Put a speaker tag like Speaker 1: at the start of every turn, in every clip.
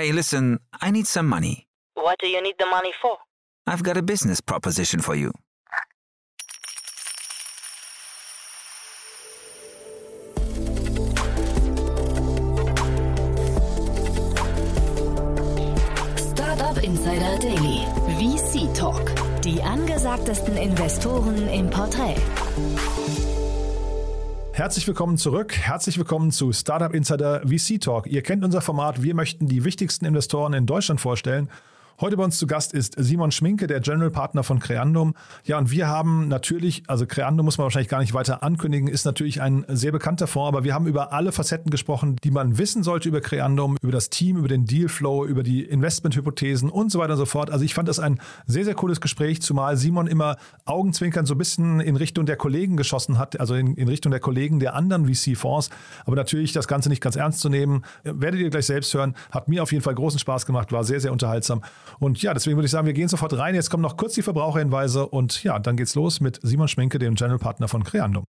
Speaker 1: Hey, listen, I need some money.
Speaker 2: What do you need the money for?
Speaker 1: I've got a business proposition for you.
Speaker 3: Startup Insider Daily. VC Talk. Die angesagtesten Investoren im Porträt.
Speaker 4: Herzlich willkommen zurück. Herzlich willkommen zu Startup Insider VC Talk. Ihr kennt unser Format. Wir möchten die wichtigsten Investoren in Deutschland vorstellen. Heute bei uns zu Gast ist Simon Schminke, der General Partner von Creandum. Ja, und wir haben natürlich, also Creandum muss man wahrscheinlich gar nicht weiter ankündigen, ist natürlich ein sehr bekannter Fonds, aber wir haben über alle Facetten gesprochen, die man wissen sollte über Creandum, über das Team, über den Dealflow, über die Investmenthypothesen und so weiter und so fort. Also ich fand das ein sehr, sehr cooles Gespräch, zumal Simon immer Augenzwinkern so ein bisschen in Richtung der Kollegen geschossen hat, also in, in Richtung der Kollegen der anderen VC-Fonds. Aber natürlich das Ganze nicht ganz ernst zu nehmen, werdet ihr gleich selbst hören. Hat mir auf jeden Fall großen Spaß gemacht, war sehr, sehr unterhaltsam. Und ja, deswegen würde ich sagen, wir gehen sofort rein. Jetzt kommen noch kurz die Verbraucherhinweise und ja, dann geht's los mit Simon Schminke, dem General Partner von Creandum.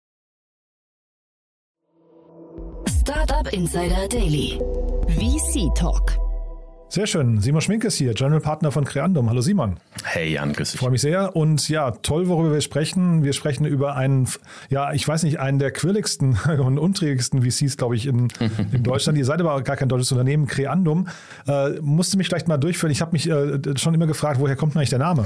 Speaker 3: Startup Insider Daily. VC Talk.
Speaker 4: Sehr schön. Simon Schminke ist hier, General Partner von Creandum. Hallo Simon.
Speaker 5: Hey Jan, grüß dich.
Speaker 4: Freue mich sehr. Und ja, toll, worüber wir sprechen. Wir sprechen über einen, ja, ich weiß nicht, einen der quirligsten und unträgigsten VCs, glaube ich, in, in Deutschland. Ihr seid aber gar kein deutsches Unternehmen, Creandum. Äh, musste mich vielleicht mal durchführen. Ich habe mich äh, schon immer gefragt, woher kommt eigentlich der Name?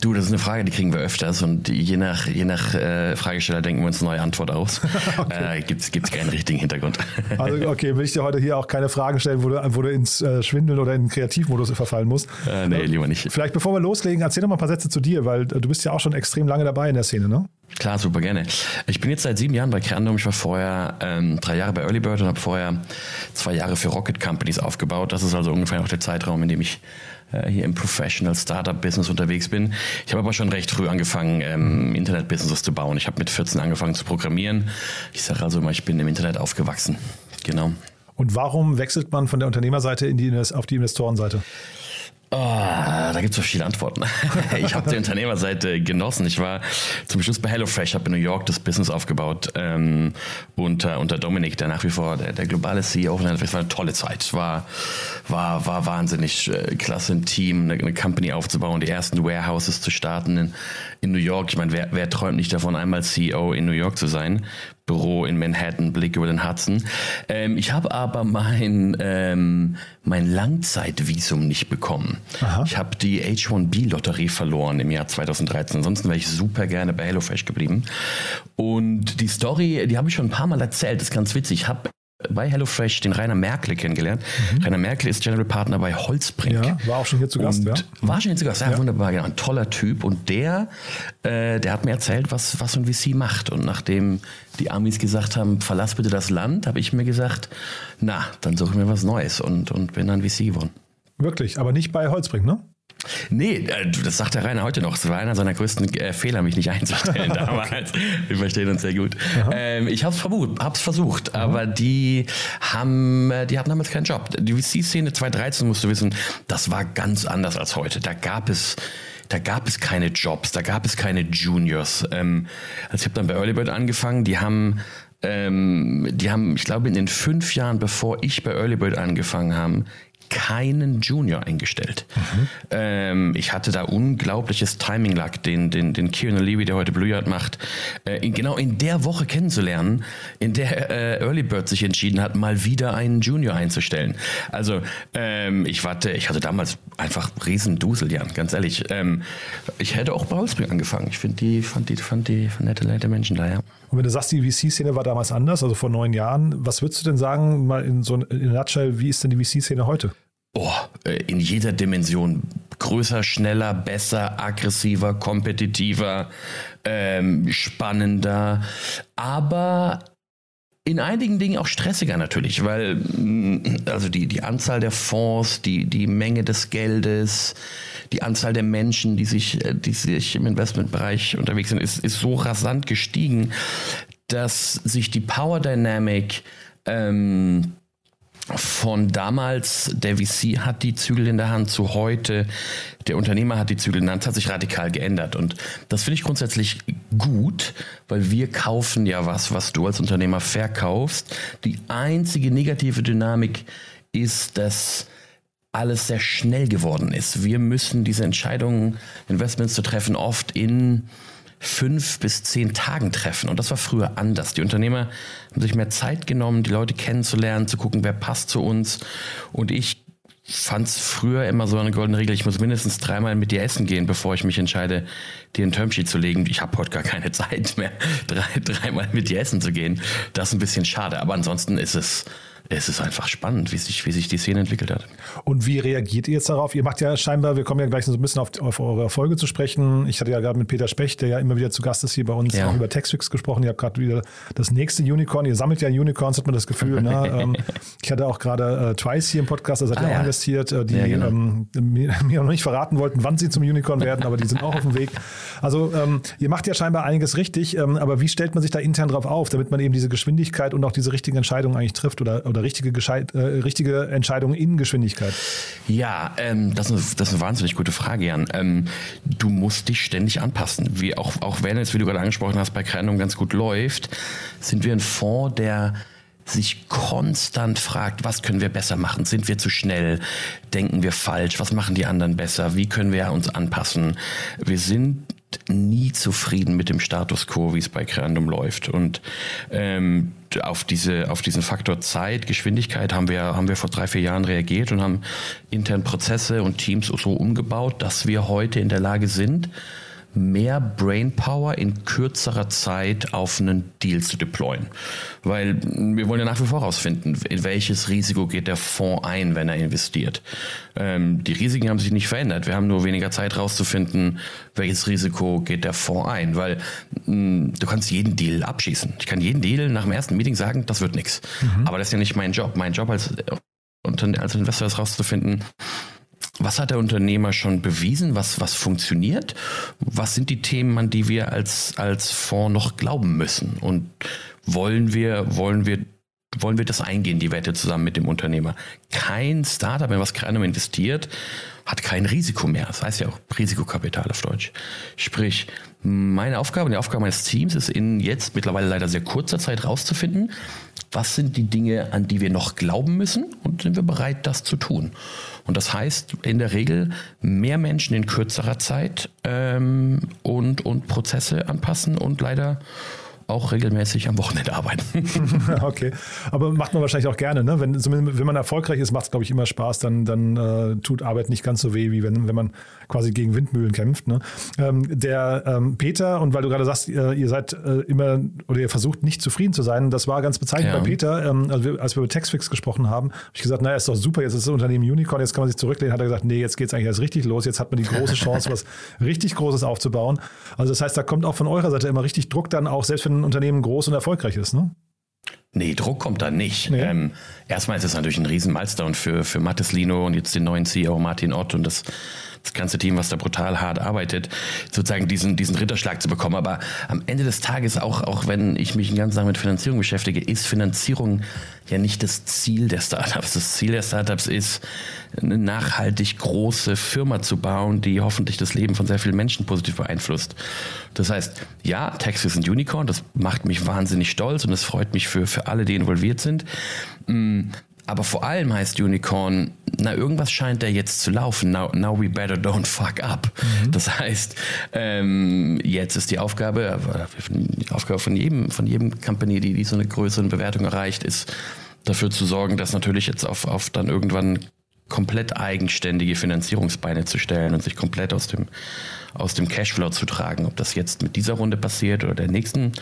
Speaker 5: Du, das ist eine Frage, die kriegen wir öfters und je nach, je nach äh, Fragesteller denken wir uns eine neue Antwort aus. okay. äh, Gibt es keinen richtigen Hintergrund.
Speaker 4: also okay, will ich dir heute hier auch keine Fragen stellen, wo du, wo du ins äh, Schwindeln oder in Kreativmodus verfallen muss.
Speaker 5: Äh, nee, lieber nicht.
Speaker 4: Vielleicht bevor wir loslegen, erzähl doch mal ein paar Sätze zu dir, weil du bist ja auch schon extrem lange dabei in der Szene, ne?
Speaker 5: Klar, super gerne. Ich bin jetzt seit sieben Jahren bei Creandum. Ich war vorher ähm, drei Jahre bei Earlybird und habe vorher zwei Jahre für Rocket Companies aufgebaut. Das ist also ungefähr auch der Zeitraum, in dem ich äh, hier im Professional Startup Business unterwegs bin. Ich habe aber schon recht früh angefangen, ähm, Internet-Businesses zu bauen. Ich habe mit 14 angefangen zu programmieren. Ich sage also immer, ich bin im Internet aufgewachsen. Genau.
Speaker 4: Und warum wechselt man von der Unternehmerseite in die, auf die Investorenseite?
Speaker 5: Oh, da gibt es verschiedene Antworten. ich habe die Unternehmerseite genossen. Ich war zum Schluss bei HelloFresh, habe in New York das Business aufgebaut ähm, unter, unter Dominik, der nach wie vor der, der globale CEO von HelloFresh. Es war eine tolle Zeit. War, war, war wahnsinnig äh, klasse, ein Team, eine, eine, Company aufzubauen, die ersten Warehouses zu starten in, in New York. Ich meine, wer, wer träumt nicht davon, einmal CEO in New York zu sein? Büro in Manhattan, Blick über den Hudson. Ähm, ich habe aber mein, ähm, mein Langzeitvisum nicht bekommen. Aha. Ich habe die H1B-Lotterie verloren im Jahr 2013. Ansonsten wäre ich super gerne bei HelloFresh geblieben. Und die Story, die habe ich schon ein paar Mal erzählt, das ist ganz witzig. Ich habe bei HelloFresh den Rainer Merkel kennengelernt. Mhm. Rainer Merkel ist General Partner bei Holzbrink.
Speaker 4: Ja, war auch schon hier zu Gast, ja.
Speaker 5: War schon hier zu Gast, ja, ja. wunderbar, genau, ein toller Typ. Und der, äh, der hat mir erzählt, was, was so ein VC macht. Und nachdem die Amis gesagt haben, verlass bitte das Land, habe ich mir gesagt, na, dann suche ich mir was Neues und, und bin dann VC geworden.
Speaker 4: Wirklich, aber nicht bei Holzbrink, ne?
Speaker 5: Nee, äh, das sagt der Rainer heute noch. Es war einer seiner größten äh, Fehler, mich nicht einzustellen damals. Wir verstehen uns sehr gut. Ähm, ich habe es versucht, Aha. aber die haben, äh, die hatten damals keinen Job. Die VC-Szene 2013, musst du wissen, das war ganz anders als heute. Da gab es da gab es keine Jobs, da gab es keine Juniors. Ähm, also ich habe dann bei Earlybird angefangen, die haben ähm, die haben, ich glaube, in den fünf Jahren, bevor ich bei Earlybird angefangen habe, keinen Junior eingestellt. Mhm. Ähm, ich hatte da unglaubliches Timing Luck, den, den, den Kieran Levy, der heute Blue Yard macht, äh, in, genau in der Woche kennenzulernen, in der äh, Early Bird sich entschieden hat, mal wieder einen Junior einzustellen. Also ähm, ich warte, ich hatte damals einfach riesen Dusel, Jan, ganz ehrlich. Ähm, ich hätte auch bei Holzbrink angefangen. Ich finde die, fand die, fand die nette, nette Menschen da, ja.
Speaker 4: Und wenn du sagst, die VC-Szene war damals anders, also vor neun Jahren, was würdest du denn sagen, mal in so in nutshell, wie ist denn die VC-Szene heute?
Speaker 5: Oh, in jeder Dimension. Größer, schneller, besser, aggressiver, kompetitiver, ähm, spannender, aber in einigen Dingen auch stressiger natürlich, weil mm, also die, die Anzahl der Fonds, die, die Menge des Geldes, die Anzahl der Menschen, die sich, äh, die sich im Investmentbereich unterwegs sind, ist, ist so rasant gestiegen, dass sich die Power Dynamic ähm, von damals, der VC hat die Zügel in der Hand, zu heute, der Unternehmer hat die Zügel in der Hand, hat sich radikal geändert. Und das finde ich grundsätzlich gut, weil wir kaufen ja was, was du als Unternehmer verkaufst. Die einzige negative Dynamik ist, dass alles sehr schnell geworden ist. Wir müssen diese Entscheidungen, Investments zu treffen, oft in fünf bis zehn Tagen treffen. Und das war früher anders. Die Unternehmer haben sich mehr Zeit genommen, die Leute kennenzulernen, zu gucken, wer passt zu uns. Und ich fand es früher immer so eine goldene Regel, ich muss mindestens dreimal mit dir essen gehen, bevor ich mich entscheide, dir ein Termsheet zu legen. Ich habe heute gar keine Zeit mehr, drei, dreimal mit dir essen zu gehen. Das ist ein bisschen schade. Aber ansonsten ist es es ist einfach spannend, wie sich, wie sich die Szene entwickelt hat.
Speaker 4: Und wie reagiert ihr jetzt darauf? Ihr macht ja scheinbar, wir kommen ja gleich so ein bisschen auf, auf eure Erfolge zu sprechen. Ich hatte ja gerade mit Peter Specht, der ja immer wieder zu Gast ist hier bei uns, ja. auch über Textfix gesprochen. Ihr habt gerade wieder das nächste Unicorn. Ihr sammelt ja Unicorns, hat man das Gefühl. ne? Ähm, ich hatte auch gerade äh, Twice hier im Podcast, da seid ihr ah, auch ja. investiert, äh, die ja, genau. ähm, mir, mir, noch nicht verraten wollten, wann sie zum Unicorn werden, aber die sind auch auf dem Weg. Also ähm, ihr macht ja scheinbar einiges richtig, ähm, aber wie stellt man sich da intern drauf auf, damit man eben diese Geschwindigkeit und auch diese richtigen Entscheidungen eigentlich trifft oder, oder richtige, Gescheit, äh, richtige Entscheidungen in Geschwindigkeit?
Speaker 5: Ja, ähm, das, ist, das ist eine wahnsinnig gute Frage, Jan. Ähm, du musst dich ständig anpassen. Wie auch, auch wenn es, wie du gerade angesprochen hast, bei Kreinung ganz gut läuft, sind wir ein Fonds, der sich konstant fragt, was können wir besser machen? Sind wir zu schnell? Denken wir falsch? Was machen die anderen besser? Wie können wir uns anpassen? Wir sind nie zufrieden mit dem Status quo, wie es bei Creandum läuft. Und ähm, auf, diese, auf diesen Faktor Zeit, Geschwindigkeit haben wir, haben wir vor drei, vier Jahren reagiert und haben intern Prozesse und Teams so umgebaut, dass wir heute in der Lage sind, mehr Brainpower in kürzerer Zeit auf einen Deal zu deployen. Weil wir wollen ja nach wie vor herausfinden, in welches Risiko geht der Fonds ein, wenn er investiert. Ähm, die Risiken haben sich nicht verändert. Wir haben nur weniger Zeit herauszufinden, welches Risiko geht der Fonds ein. Weil mh, mm, du kannst jeden Deal abschießen. Ich kann jeden Deal nach dem ersten Meeting sagen, das wird nichts. Mhm. Aber das ist ja nicht mein Job. Mein Job als, als Investor ist herauszufinden, was hat der Unternehmer schon bewiesen? Was, was funktioniert? Was sind die Themen, an die wir als, als Fonds noch glauben müssen? Und wollen wir, wollen wir, wollen wir das eingehen, die Wette zusammen mit dem Unternehmer? Kein Startup, wenn was keiner investiert, hat kein Risiko mehr. Das heißt ja auch Risikokapital auf Deutsch. Sprich, meine Aufgabe und die Aufgabe meines Teams ist in jetzt mittlerweile leider sehr kurzer Zeit rauszufinden, was sind die Dinge, an die wir noch glauben müssen und sind wir bereit, das zu tun. Und das heißt in der Regel mehr Menschen in kürzerer Zeit ähm, und, und Prozesse anpassen und leider auch regelmäßig am Wochenende arbeiten.
Speaker 4: okay, aber macht man wahrscheinlich auch gerne, ne? Wenn, wenn man erfolgreich ist, macht es, glaube ich, immer Spaß, dann, dann äh, tut Arbeit nicht ganz so weh, wie wenn, wenn man quasi gegen Windmühlen kämpft. Ne? Ähm, der ähm, Peter, und weil du gerade sagst, ihr, ihr seid äh, immer oder ihr versucht nicht zufrieden zu sein, das war ganz bezeichnend ja. bei Peter, ähm, als, wir, als wir über Textfix gesprochen haben, habe ich gesagt, naja, ist doch super, jetzt ist das Unternehmen Unicorn, jetzt kann man sich zurücklehnen, hat er gesagt, nee, jetzt geht es eigentlich erst richtig los, jetzt hat man die große Chance, was richtig Großes aufzubauen. Also das heißt, da kommt auch von eurer Seite immer richtig Druck dann auch, selbst wenn ein Unternehmen groß und erfolgreich ist, ne?
Speaker 5: Nee, Druck kommt da nicht. Nee. Ähm, erstmal ist es natürlich ein riesen Milestone für, für Mattes Lino und jetzt den neuen CEO Martin Ott und das das ganze Team, was da brutal hart arbeitet, sozusagen diesen, diesen Ritterschlag zu bekommen. Aber am Ende des Tages, auch, auch wenn ich mich den ganzen Tag mit Finanzierung beschäftige, ist Finanzierung ja nicht das Ziel der Startups. Das Ziel der Startups ist, eine nachhaltig große Firma zu bauen, die hoffentlich das Leben von sehr vielen Menschen positiv beeinflusst. Das heißt, ja, Texas ist ein Unicorn, das macht mich wahnsinnig stolz und es freut mich für, für alle, die involviert sind. Mm, aber vor allem heißt Unicorn, na, irgendwas scheint da jetzt zu laufen. Now, now we better don't fuck up. Mhm. Das heißt, ähm, jetzt ist die Aufgabe, die Aufgabe von jedem, von jedem Company, die, die so eine größere Bewertung erreicht, ist, dafür zu sorgen, dass natürlich jetzt auf, auf dann irgendwann komplett eigenständige Finanzierungsbeine zu stellen und sich komplett aus dem, aus dem Cashflow zu tragen. Ob das jetzt mit dieser Runde passiert oder der nächsten,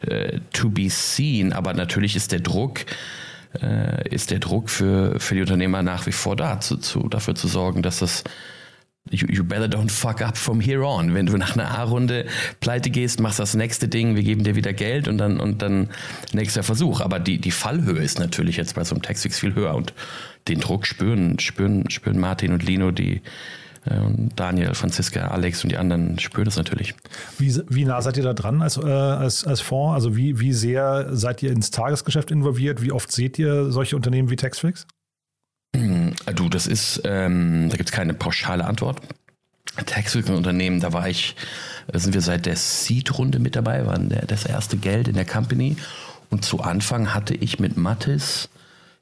Speaker 5: äh, to be seen. Aber natürlich ist der Druck, äh, ist der Druck für, für die Unternehmer nach wie vor da, zu, zu, dafür zu sorgen, dass das You, you better don't fuck up from here on. Wenn du nach einer A-Runde pleite gehst, machst das nächste Ding, wir geben dir wieder Geld und dann, und dann nächster Versuch. Aber die, die Fallhöhe ist natürlich jetzt bei so einem Textfix viel höher und den Druck spüren, spüren, spüren Martin und Lino, die, äh, und Daniel, Franziska, Alex und die anderen spüren das natürlich.
Speaker 4: Wie, wie nah seid ihr da dran als, äh, als, als Fonds? Also wie, wie sehr seid ihr ins Tagesgeschäft involviert? Wie oft seht ihr solche Unternehmen wie Taxfix?
Speaker 5: Äh, du, das ist, ähm, da gibt es keine pauschale Antwort. Taxfix Unternehmen, da war ich, da sind wir seit der Seed-Runde mit dabei, waren der, das erste Geld in der Company. Und zu Anfang hatte ich mit Mattis,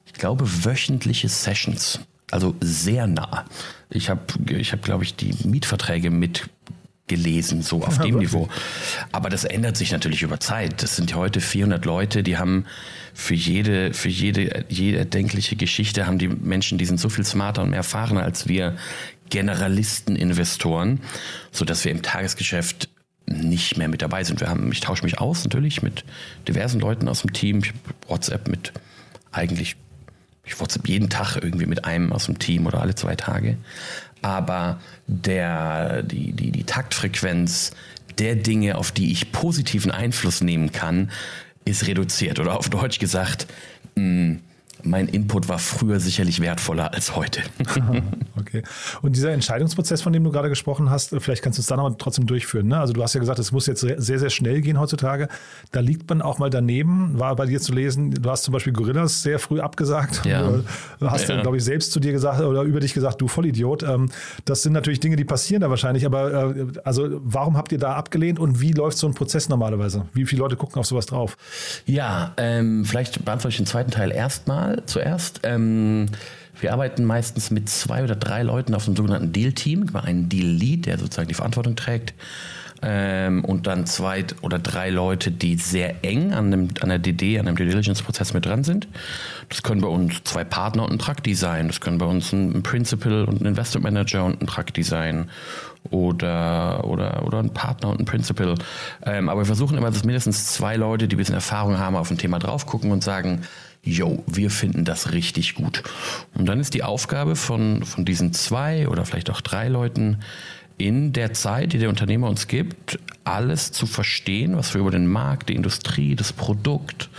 Speaker 5: ich glaube, wöchentliche Sessions also sehr nah. Ich habe, ich hab, glaube ich, die Mietverträge mit gelesen, so auf dem Niveau. Aber das ändert sich natürlich über Zeit. Das sind heute 400 Leute, die haben für jede, für jede, jede erdenkliche Geschichte haben die Menschen, die sind so viel smarter und mehr erfahrener als wir Generalisten-Investoren, so dass wir im Tagesgeschäft nicht mehr mit dabei sind. Wir haben, ich tausche mich aus natürlich mit diversen Leuten aus dem Team. Ich WhatsApp mit eigentlich, ich WhatsApp jeden Tag irgendwie mit einem aus dem Team oder alle zwei Tage. Aber der, die, die, die Taktfrequenz der Dinge, auf die ich positiven Einfluss nehmen kann, ist reduziert. Oder auf Deutsch gesagt, mh, mein Input war früher sicherlich wertvoller als heute.
Speaker 4: okay. Und dieser Entscheidungsprozess, von dem du gerade gesprochen hast, vielleicht kannst du es dann aber trotzdem durchführen. Ne? Also du hast ja gesagt, es muss jetzt sehr, sehr schnell gehen heutzutage. Da liegt man auch mal daneben. War bei dir zu lesen, du hast zum Beispiel Gorillas sehr früh abgesagt.
Speaker 5: Ja.
Speaker 4: Du hast ja. glaube ich, selbst zu dir gesagt oder über dich gesagt, du Vollidiot. Ähm, das sind natürlich Dinge, die passieren da wahrscheinlich. Aber äh, also warum habt ihr da abgelehnt und wie läuft so ein Prozess normalerweise? Wie viele Leute gucken auf sowas drauf?
Speaker 5: Ja, ähm, vielleicht beantworte ich den zweiten Teil erstmal zuerst. Ähm, wir arbeiten meistens mit zwei oder drei Leuten auf einem sogenannten Deal-Team, einen Deal-Lead, der sozusagen die Verantwortung trägt. Ähm, und dann zwei oder drei Leute, die sehr eng an, dem, an der DD, an dem Due Diligence-Prozess mit dran sind. Das können bei uns zwei Partner und ein Truck sein. Das können bei uns ein, ein Principal und ein Investment Manager und ein Truck sein. Oder, oder, oder ein Partner und ein Principal. Ähm, aber wir versuchen immer, dass mindestens zwei Leute, die ein bisschen Erfahrung haben, auf ein Thema drauf gucken und sagen, yo, wir finden das richtig gut. Und dann ist die Aufgabe von, von diesen zwei oder vielleicht auch drei Leuten, in der Zeit, die der Unternehmer uns gibt, alles zu verstehen, was wir über den Markt, die Industrie, das Produkt,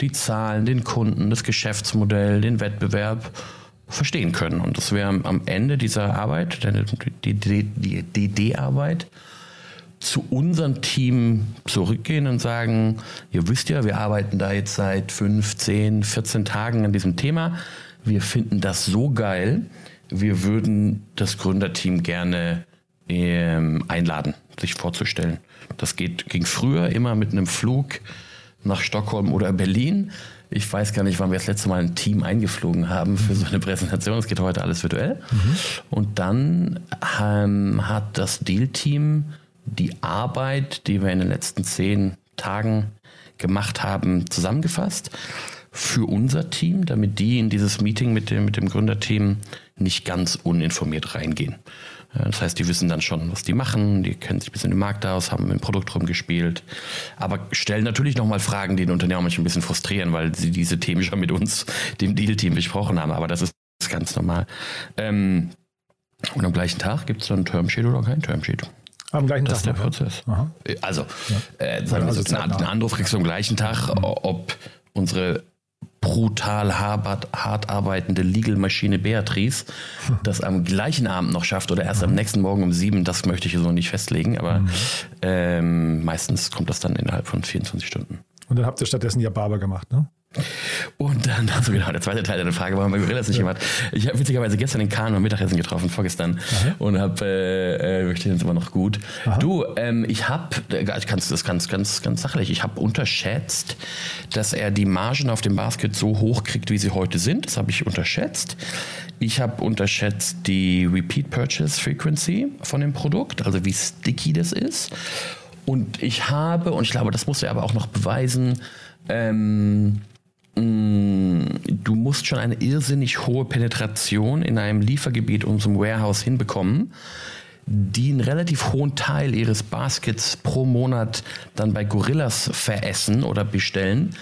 Speaker 5: die Zahlen, den Kunden, das Geschäftsmodell, den Wettbewerb verstehen können. Und dass wir am Ende dieser Arbeit, die DD-Arbeit, zu unserem Team zurückgehen und sagen, ihr wisst ja, wir arbeiten da jetzt seit 15, 14 Tagen an diesem Thema. Wir finden das so geil. Wir würden das Gründerteam gerne ähm, einladen, sich vorzustellen. Das geht, ging früher immer mit einem Flug nach Stockholm oder Berlin. Ich weiß gar nicht, wann wir das letzte Mal ein Team eingeflogen haben für so eine Präsentation. Es geht heute alles virtuell. Mhm. Und dann ähm, hat das Deal-Team die Arbeit, die wir in den letzten zehn Tagen gemacht haben, zusammengefasst für unser Team, damit die in dieses Meeting mit dem, mit dem Gründerteam nicht ganz uninformiert reingehen. Das heißt, die wissen dann schon, was die machen, die kennen sich ein bisschen im Markt aus, haben mit dem Produkt rumgespielt, aber stellen natürlich nochmal Fragen, die den Unternehmer manchmal ein bisschen frustrieren, weil sie diese Themen schon mit uns, dem Deal-Team, besprochen haben. Aber das ist ganz normal. Ähm, und am gleichen Tag gibt es dann ein Termsheet oder kein Termsheet.
Speaker 4: Am gleichen
Speaker 5: das
Speaker 4: Tag.
Speaker 5: Das ist der Prozess. Aha. Also, ja. äh, sagen wir also so, einen Anruf kriegst du am gleichen Tag, mhm. ob unsere brutal hart, hart arbeitende Legal-Maschine Beatrice das am gleichen Abend noch schafft oder erst am nächsten Morgen um sieben, das möchte ich so nicht festlegen, aber mhm. ähm, meistens kommt das dann innerhalb von 24 Stunden.
Speaker 4: Und dann habt ihr stattdessen ja Barber gemacht, ne?
Speaker 5: Und dann, also genau, der zweite Teil der Frage, warum bei Gorillas nicht ja. jemand. Ich habe witzigerweise gestern den Kahn am Mittagessen getroffen, vorgestern, Aha. und habe, äh, äh, wir stehen jetzt immer noch gut. Aha. Du, ähm, ich habe, ich kann das ganz, ganz, ganz sachlich, ich habe unterschätzt, dass er die Margen auf dem Basket so hoch kriegt, wie sie heute sind. Das habe ich unterschätzt. Ich habe unterschätzt die Repeat Purchase Frequency von dem Produkt, also wie sticky das ist. Und ich habe, und ich glaube, das muss er aber auch noch beweisen, ähm, du musst schon eine irrsinnig hohe Penetration in einem Liefergebiet unserem Warehouse hinbekommen, die einen relativ hohen Teil ihres Baskets pro Monat dann bei Gorillas veressen oder bestellen,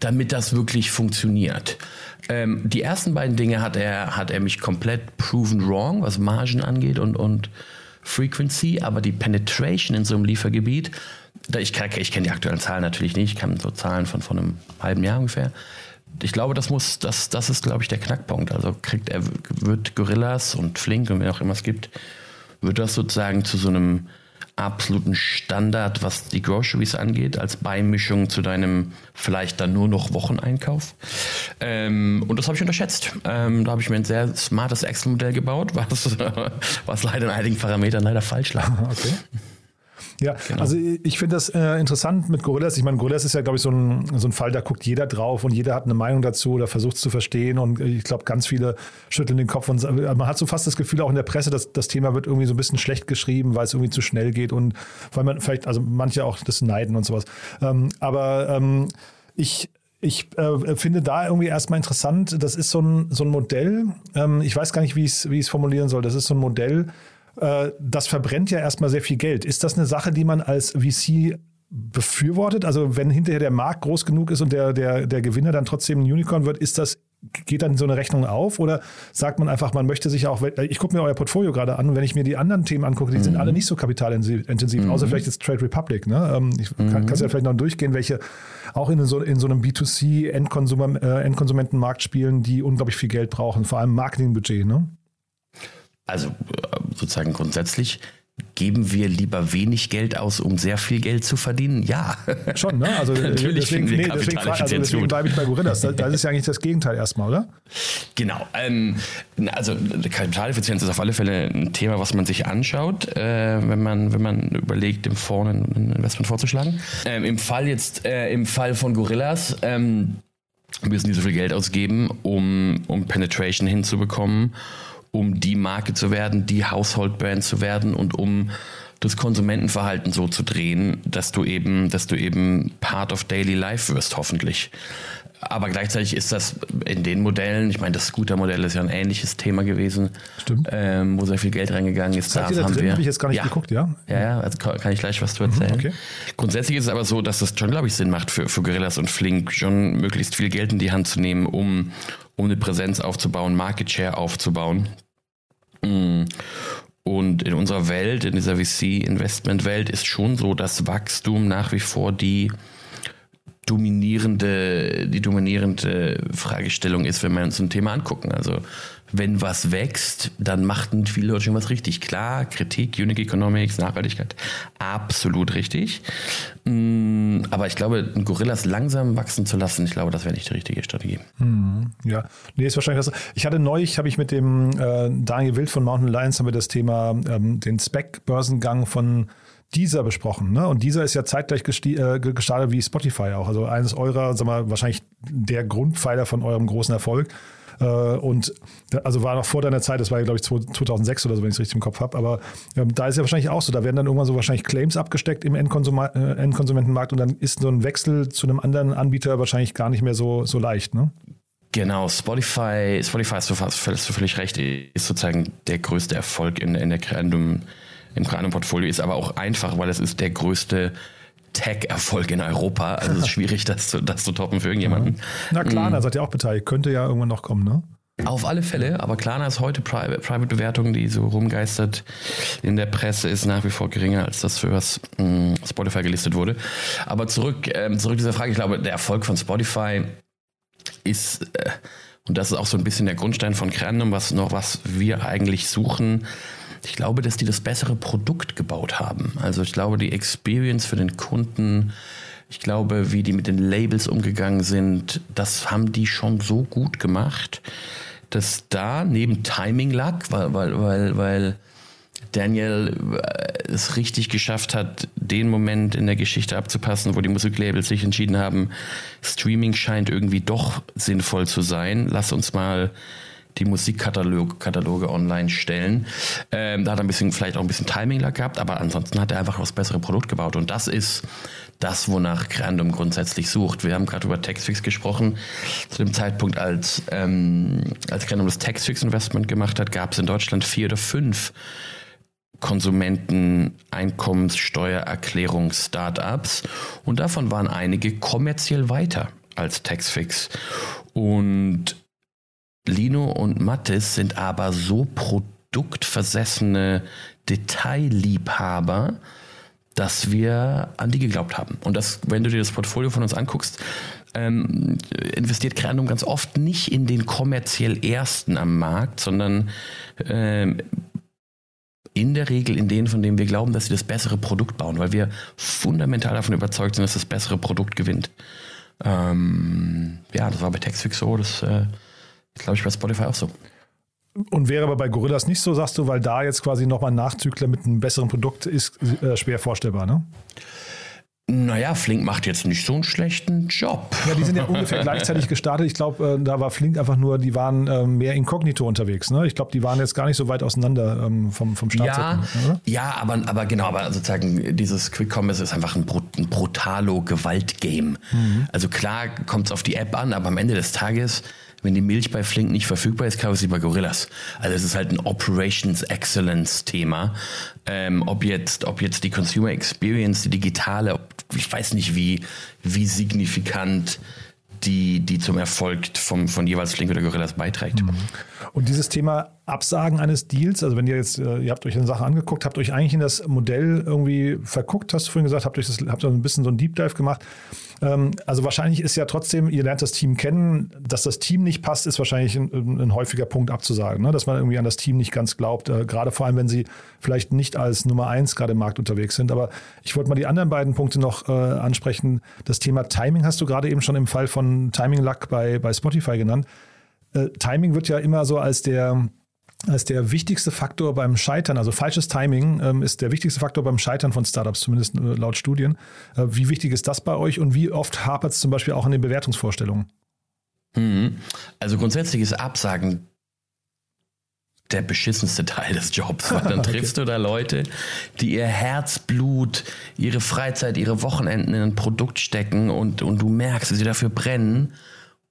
Speaker 5: damit das wirklich funktioniert. Ähm, die ersten beiden Dinge hat er, hat er mich komplett proven wrong, was Margen angeht und, und Frequency, aber die Penetration in so einem Liefergebiet, ich, ich kenne die aktuellen Zahlen natürlich nicht, ich kann so Zahlen von, von einem halben Jahr ungefähr, ich glaube, das muss, das, das ist, glaube ich, der Knackpunkt. Also kriegt er, wird Gorillas und Flink und wer auch immer es gibt, wird das sozusagen zu so einem absoluten Standard, was die Groceries angeht, als Beimischung zu deinem vielleicht dann nur noch Wocheneinkauf. Ähm, und das habe ich unterschätzt. Ähm, da habe ich mir ein sehr smartes Excel-Modell gebaut, was, was leider in einigen Parametern leider falsch lag.
Speaker 4: Okay. Ja, genau. also ich finde das äh, interessant mit Gorillas. Ich meine, Gorillas ist ja, glaube ich, so ein, so ein Fall, da guckt jeder drauf und jeder hat eine Meinung dazu oder versucht es zu verstehen. Und ich glaube, ganz viele schütteln den Kopf und man hat so fast das Gefühl auch in der Presse, dass das Thema wird irgendwie so ein bisschen schlecht geschrieben, weil es irgendwie zu schnell geht und weil man vielleicht, also manche auch das neiden und sowas. Ähm, aber ähm, ich ich äh, finde da irgendwie erstmal interessant, das ist so ein, so ein Modell, ähm, ich weiß gar nicht, wie ich es formulieren soll, das ist so ein Modell, äh, das verbrennt ja erstmal sehr viel Geld. Ist das eine Sache, die man als VC befürwortet? Also wenn hinterher der Markt groß genug ist und der, der, der Gewinner dann trotzdem ein Unicorn wird, ist das geht dann so eine Rechnung auf oder sagt man einfach, man möchte sich auch, ich gucke mir euer Portfolio gerade an und wenn ich mir die anderen Themen angucke, die mhm. sind alle nicht so kapitalintensiv, mhm. außer vielleicht jetzt Trade Republic. Ne? Ähm, ich mhm. kann, kannst ja vielleicht noch durchgehen, welche auch in so, in so einem B2C-Endkonsumentenmarkt äh, spielen, die unglaublich viel Geld brauchen, vor allem Marketingbudget. Ne?
Speaker 5: Also äh, sozusagen grundsätzlich Geben wir lieber wenig Geld aus, um sehr viel Geld zu verdienen? Ja.
Speaker 4: Schon, ne? Also
Speaker 5: Natürlich
Speaker 4: deswegen,
Speaker 5: wir
Speaker 4: nee, deswegen, also deswegen bleibe ich bei Gorillas. Das, das ist ja eigentlich das Gegenteil erstmal, oder?
Speaker 5: Genau. Ähm, also Kapitaleffizienz ist auf alle Fälle ein Thema, was man sich anschaut, äh, wenn, man, wenn man überlegt, dem Fonds ein Investment vorzuschlagen. Ähm, Im Fall jetzt, äh, im Fall von Gorillas, ähm, müssen die so viel Geld ausgeben, um, um Penetration hinzubekommen um die Marke zu werden, die Household-Brand zu werden und um das Konsumentenverhalten so zu drehen, dass du eben, dass du eben Part of Daily Life wirst, hoffentlich. Aber gleichzeitig ist das in den Modellen, ich meine, das Scooter-Modell ist ja ein ähnliches Thema gewesen,
Speaker 4: Stimmt.
Speaker 5: Ähm, wo sehr viel Geld reingegangen ist.
Speaker 4: Das da haben drin? wir. Habe ich jetzt gar nicht ja. geguckt, ja?
Speaker 5: Ja, ja, also kann ich gleich was zu erzählen. Mhm, okay. Grundsätzlich ist es aber so, dass es schon, glaube ich, Sinn macht für, für Gorillas und Flink, schon möglichst viel Geld in die Hand zu nehmen, um, um eine Präsenz aufzubauen, Market Share aufzubauen. Mm. Und in unserer Welt, in dieser VC-Investment-Welt, ist schon so, dass Wachstum nach wie vor die dominierende, die dominierende Fragestellung ist, wenn wir uns ein Thema angucken. Also wenn was wächst, dann machten viele Leute schon was richtig. Klar, Kritik, Unique Economics, Nachhaltigkeit, absolut richtig. Mm, aber ich glaube, Gorillas langsam wachsen zu lassen, ich glaube, das wäre nicht die richtige Strategie.
Speaker 4: Hm, ja, nee, ist wahrscheinlich das. Ich hatte neulich, habe ich mit dem äh, Daniel Wild von Mountain Lions haben wir das Thema, ähm, den Spec-Börsengang von dieser besprochen. Ne? Und dieser ist ja zeitgleich äh, gestartet wie Spotify auch. Also eines eurer, sag mal, wahrscheinlich der Grundpfeiler von eurem großen Erfolg. Äh, und also war noch vor deiner Zeit, das war ja, glaube ich, 2006 oder so, wenn ich es richtig im Kopf habe. Aber ähm, da ist ja wahrscheinlich auch so, da werden dann irgendwann so wahrscheinlich Claims abgesteckt im Endkonsum äh, Endkonsumentenmarkt und dann ist so ein Wechsel zu einem anderen Anbieter wahrscheinlich gar nicht mehr so, so leicht. Ne?
Speaker 5: Genau, Spotify, Spotify hast du, hast du völlig recht, ist sozusagen der größte Erfolg in, in der Creandum, im Creandum-Portfolio, ist aber auch einfach, weil es ist der größte Tech-Erfolg in Europa. Also es ist schwierig, das zu, das zu toppen für irgendjemanden.
Speaker 4: Na klar, da seid ihr auch beteiligt. Könnte ja irgendwann noch kommen, ne?
Speaker 5: Auf alle Fälle, aber Klarna ist heute Private, Private Bewertung, die so rumgeistert in der Presse, ist nach wie vor geringer als das, für was mh, mm, Spotify gelistet wurde. Aber zurück, ähm, zurück zu dieser Frage, ich glaube, der Erfolg von Spotify ist, äh, und das ist auch so ein bisschen der Grundstein von Crandom, was noch, was wir eigentlich suchen, ich glaube, dass die das bessere Produkt gebaut haben. Also ich glaube, die Experience für den Kunden, ich glaube, wie die mit den Labels umgegangen sind, das haben die schon so gut gemacht, dass da neben Timing lag, weil, weil, weil, weil Daniel äh, es richtig geschafft hat, den Moment in der Geschichte abzupassen, wo die Musiklabels sich entschieden haben, Streaming scheint irgendwie doch sinnvoll zu sein. Lass uns mal die Musikkataloge online stellen. Ähm, da hat er ein bisschen, vielleicht auch ein bisschen Timing gehabt, aber ansonsten hat er einfach das bessere Produkt gebaut. Und das ist das, wonach Grandum grundsätzlich sucht. Wir haben gerade über Textfix gesprochen. Zu dem Zeitpunkt, als, ähm, als Grandum das Textfix-Investment gemacht hat, gab es in Deutschland vier oder fünf Konsumenten-Einkommenssteuererklärungs-Startups und davon waren einige kommerziell weiter als Taxfix. Und Lino und Mattis sind aber so produktversessene Detailliebhaber, dass wir an die geglaubt haben. Und das, wenn du dir das Portfolio von uns anguckst, ähm, investiert Grandum ganz oft nicht in den kommerziell ersten am Markt, sondern ähm, in der Regel in denen, von denen wir glauben, dass sie das bessere Produkt bauen, weil wir fundamental davon überzeugt sind, dass das bessere Produkt gewinnt. Ähm, ja, das war bei Textfix so, das äh, glaube ich bei Spotify auch so.
Speaker 4: Und wäre aber bei Gorillas nicht so, sagst du, weil da jetzt quasi nochmal ein Nachzügler mit einem besseren Produkt ist äh, schwer vorstellbar, ne?
Speaker 5: Naja, Flink macht jetzt nicht so einen schlechten Job.
Speaker 4: Ja, die sind ja ungefähr gleichzeitig gestartet. Ich glaube, äh, da war Flink einfach nur, die waren äh, mehr inkognito unterwegs. Ne? Ich glaube, die waren jetzt gar nicht so weit auseinander ähm, vom, vom Start.
Speaker 5: Ja, ja aber, aber genau, aber sozusagen dieses Quick Commerce ist einfach ein, ein brutalo Gewaltgame. Mhm. Also klar kommt es auf die App an, aber am Ende des Tages wenn die Milch bei Flink nicht verfügbar ist, kaufe ich sie bei Gorillas. Also es ist halt ein Operations Excellence Thema. Ähm, ob jetzt, ob jetzt die Consumer Experience, die digitale, ich weiß nicht wie, wie signifikant die, die zum Erfolg vom, von jeweils Flink oder Gorillas beiträgt. Mhm.
Speaker 4: Und dieses Thema Absagen eines Deals, also wenn ihr jetzt, äh, ihr habt euch eine Sache angeguckt, habt euch eigentlich in das Modell irgendwie verguckt, hast du vorhin gesagt, habt euch das, habt ein bisschen so ein Deep Dive gemacht. Ähm, also wahrscheinlich ist ja trotzdem, ihr lernt das Team kennen, dass das Team nicht passt, ist wahrscheinlich ein, ein häufiger Punkt abzusagen, ne? dass man irgendwie an das Team nicht ganz glaubt, äh, gerade vor allem, wenn sie vielleicht nicht als Nummer eins gerade im Markt unterwegs sind. Aber ich wollte mal die anderen beiden Punkte noch äh, ansprechen. Das Thema Timing hast du gerade eben schon im Fall von Timing Luck bei, bei Spotify genannt. Äh, Timing wird ja immer so als der als der wichtigste Faktor beim Scheitern, also falsches Timing ähm, ist der wichtigste Faktor beim Scheitern von Startups, zumindest äh, laut Studien. Äh, wie wichtig ist das bei euch und wie oft hapert es zum Beispiel auch in den Bewertungsvorstellungen?
Speaker 5: Mhm. Also grundsätzlich ist Absagen der beschissenste Teil des Jobs, weil dann triffst okay. du da Leute, die ihr Herzblut, ihre Freizeit, ihre Wochenenden in ein Produkt stecken und, und du merkst, wie sie dafür brennen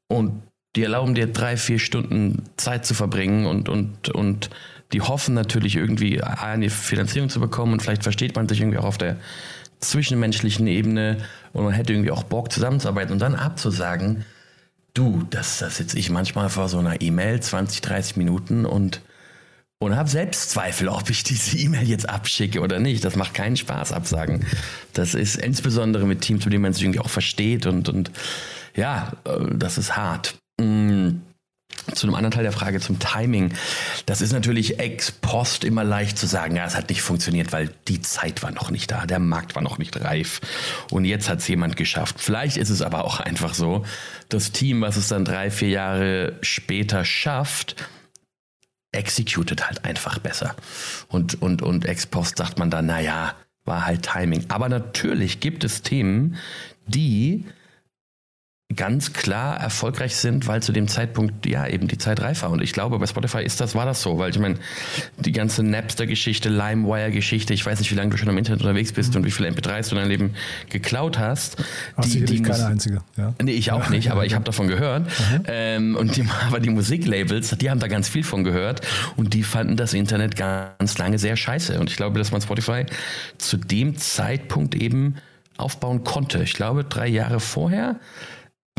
Speaker 5: und die erlauben dir drei, vier Stunden Zeit zu verbringen und, und, und die hoffen natürlich irgendwie eine Finanzierung zu bekommen und vielleicht versteht man sich irgendwie auch auf der zwischenmenschlichen Ebene und man hätte irgendwie auch Bock zusammenzuarbeiten und dann abzusagen, du, das, das sitze ich manchmal vor so einer E-Mail 20, 30 Minuten und und habe Selbstzweifel, ob ich diese E-Mail jetzt abschicke oder nicht. Das macht keinen Spaß, absagen. Das ist insbesondere mit Teams, mit denen man sich irgendwie auch versteht und, und ja, äh, das ist hart. Mm, zu einem anderen Teil der Frage zum Timing. Das ist natürlich ex post immer leicht zu sagen, ja, es hat nicht funktioniert, weil die Zeit war noch nicht da, der Markt war noch nicht reif und jetzt hat es jemand geschafft. Vielleicht ist es aber auch einfach so, das Team, was es dann drei, vier Jahre später schafft, executed halt einfach besser. Und, und, und ex post sagt man dann, naja, war halt Timing. Aber natürlich gibt es Themen, die ganz klar erfolgreich sind, weil zu dem Zeitpunkt ja eben die Zeit reif war. Und ich glaube, bei Spotify ist das, war das so, weil ich meine, die ganze Napster-Geschichte, LimeWire-Geschichte, ich weiß nicht, wie lange du schon im Internet unterwegs bist mhm. und wie viele MP3s du in deinem Leben geklaut hast.
Speaker 4: Ach, die, die keine einzige. Ja.
Speaker 5: Nee, ich auch nicht, aber ich habe davon gehört. Mhm. Ähm, und die, aber die Musiklabels, die haben da ganz viel von gehört und die fanden das Internet ganz lange sehr scheiße. Und ich glaube, dass man Spotify zu dem Zeitpunkt eben aufbauen konnte. Ich glaube, drei Jahre vorher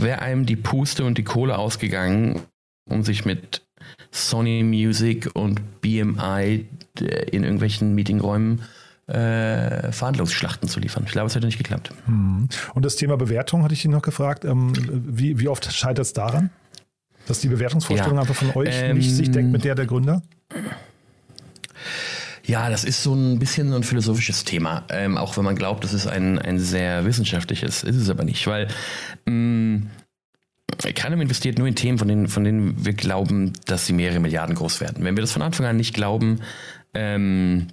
Speaker 5: wäre einem die Puste und die Kohle ausgegangen, um sich mit Sony Music und BMI äh, in irgendwelchen Meetingräumen äh, Verhandlungsschlachten zu liefern. Ich glaube, es hätte nicht geklappt.
Speaker 4: Hm. Und das Thema Bewertung hatte ich ihn noch gefragt. Ähm, wie, wie oft scheitert es daran, dass die Bewertungsvorstellung ja. einfach von euch ähm, nicht sich deckt mit der der Gründer?
Speaker 5: Ja, das ist so ein bisschen so ein philosophisches Thema, ähm, auch wenn man glaubt, das ist ein, ein sehr wissenschaftliches, ist es aber nicht, weil mh, keiner investiert nur in Themen, von denen, von denen wir glauben, dass sie mehrere Milliarden groß werden. Wenn wir das von Anfang an nicht glauben, ähm,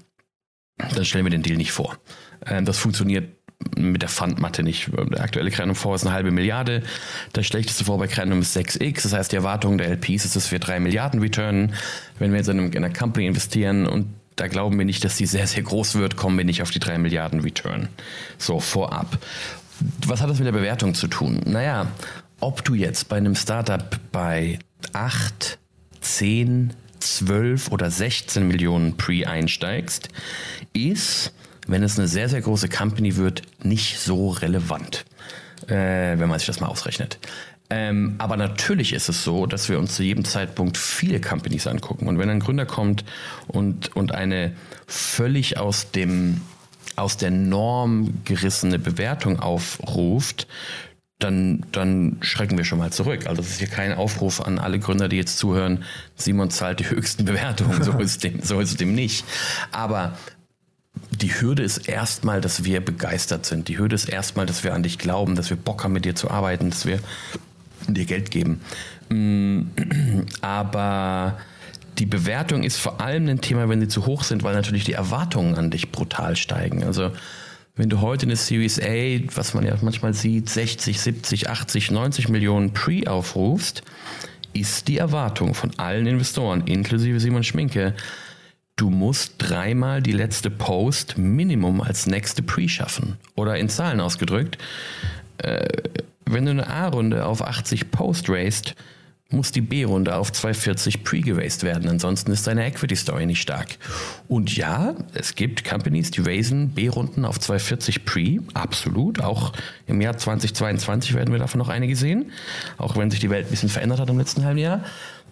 Speaker 5: dann stellen wir den Deal nicht vor. Ähm, das funktioniert mit der Fundmatte nicht. Der aktuelle Krenum-Fonds ist eine halbe Milliarde. Der schlechteste Fonds bei Krenum ist 6x. Das heißt, die Erwartung der LPs ist, dass wir drei Milliarden returnen. Wenn wir jetzt in, einer Company investieren und da glauben wir nicht, dass die sehr, sehr groß wird, kommen wir nicht auf die drei Milliarden Return. So, vorab. Was hat das mit der Bewertung zu tun? Naja, ob du jetzt bei einem Startup bei 8, 10, 12 oder 16 Millionen Pre einsteigst, ist, wenn es eine sehr, sehr große Company wird, nicht so relevant, äh, wenn man sich das mal ausrechnet. Ähm, aber natürlich ist es so, dass wir uns zu jedem Zeitpunkt viele Companies angucken. Und wenn ein Gründer kommt und, und eine völlig aus dem aus der Norm gerissene Bewertung aufruft, dann, dann schrecken wir schon mal zurück. Also das ist hier kein Aufruf an alle Gründer, die jetzt zuhören, Simon zahlt die höchsten Bewertungen, so ist dem, so ist dem nicht. Aber die Hürde ist erstmal, dass wir begeistert sind. Die Hürde ist erstmal, dass wir an dich glauben, dass wir Bock haben, mit dir zu arbeiten, dass wir dir Geld geben. Mm, aber die Bewertung ist vor allem ein Thema, wenn sie zu hoch sind, weil natürlich die Erwartungen an dich brutal steigen. Also wenn du heute eine Series A, was man ja manchmal sieht, 60, 70, 80, 90 Millionen Pre aufrufst, ist die Erwartung von allen Investoren, inklusive Simon Schminke, du musst dreimal die letzte Post Minimum als nächste Pre schaffen. Oder in Zahlen ausgedrückt, äh, wenn du eine A-Runde auf 80 Post raced, muss die B-Runde auf 240 pre-geraced werden. Ansonsten ist deine Equity-Story nicht stark. Und ja, es gibt Companies, die raisen B-Runden auf 240 pre. Absolut. Auch im Jahr 2022 werden wir davon noch einige sehen. Auch wenn sich die Welt ein bisschen verändert hat im letzten halben Jahr.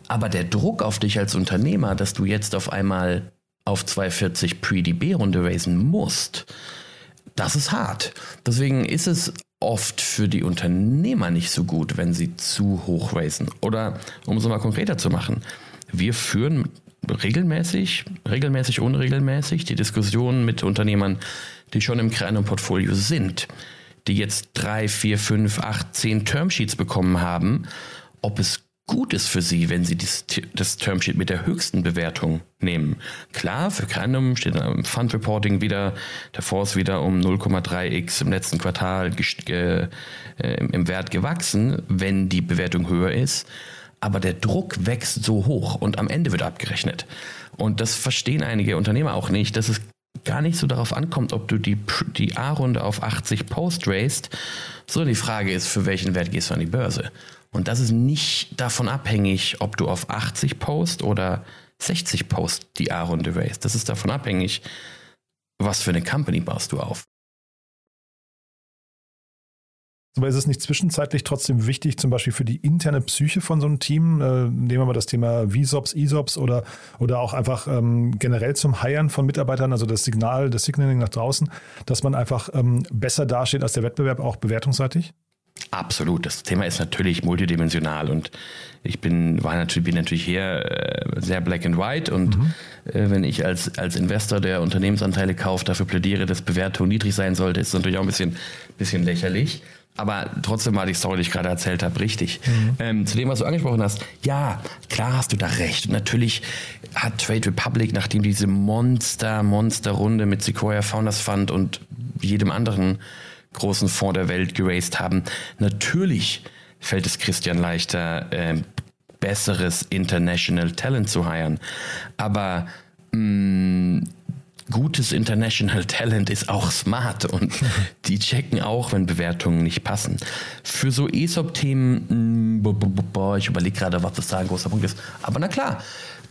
Speaker 5: Aber der Druck auf dich als Unternehmer, dass du jetzt auf einmal auf 240 pre die B-Runde raisen musst, das ist hart. Deswegen ist es oft für die Unternehmer nicht so gut, wenn sie zu hoch raisen. Oder um es mal konkreter zu machen, wir führen regelmäßig, regelmäßig, unregelmäßig die Diskussionen mit Unternehmern, die schon im Creandum-Portfolio sind, die jetzt drei, vier, fünf, acht, zehn Termsheets bekommen haben, ob es gut ist für Sie, wenn Sie das, das Termsheet mit der höchsten Bewertung nehmen. Klar, für Crandom steht im Fund Reporting wieder, der Fonds wieder um 0,3x im letzten Quartal äh, im Wert gewachsen, wenn die Bewertung höher ist. Aber der Druck wächst so hoch und am Ende wird abgerechnet. Und das verstehen einige Unternehmer auch nicht, dass es gar nicht so darauf ankommt, ob du die, die A-Runde auf 80 Post raced, sondern die Frage ist, für welchen Wert gehst du an die Börse? Und das ist nicht davon abhängig, ob du auf 80 Post oder 60 Post die A-Runde raised. Das ist davon abhängig, was für eine Company baust du auf.
Speaker 4: Aber ist es nicht zwischenzeitlich trotzdem wichtig, zum Beispiel für die interne Psyche von so einem Team, äh, nehmen wir mal das Thema VSOPs, ESOPs oder, oder auch einfach ähm, generell zum Hiren von Mitarbeitern, also das Signal, das Signaling nach draußen, dass man einfach ähm, besser dasteht als der Wettbewerb, auch bewertungsseitig?
Speaker 5: Absolut. Das Thema ist natürlich multidimensional und ich bin, war natürlich, bin natürlich hier äh, sehr black and white und mhm. äh, wenn ich als, als Investor, der Unternehmensanteile kauft, dafür plädiere, dass Bewertung niedrig sein sollte, ist es natürlich auch ein bisschen, bisschen lächerlich. Aber trotzdem war die Story, die ich gerade erzählt habe, richtig. Mhm. Ähm, zu dem, was du angesprochen hast, ja, klar hast du da recht. Und natürlich hat Trade Republic, nachdem diese Monster, Monster-Runde mit Sequoia Founders Fund und jedem anderen großen Fonds der Welt geraced haben. Natürlich fällt es Christian leichter, äh, besseres International Talent zu heiren. Aber mh, mm, gutes International Talent ist auch smart und die checken auch, wenn Bewertungen nicht passen. Für so ESOP-Themen, mm, ich überlege gerade, was das da ein großer Punkt ist. Aber na klar,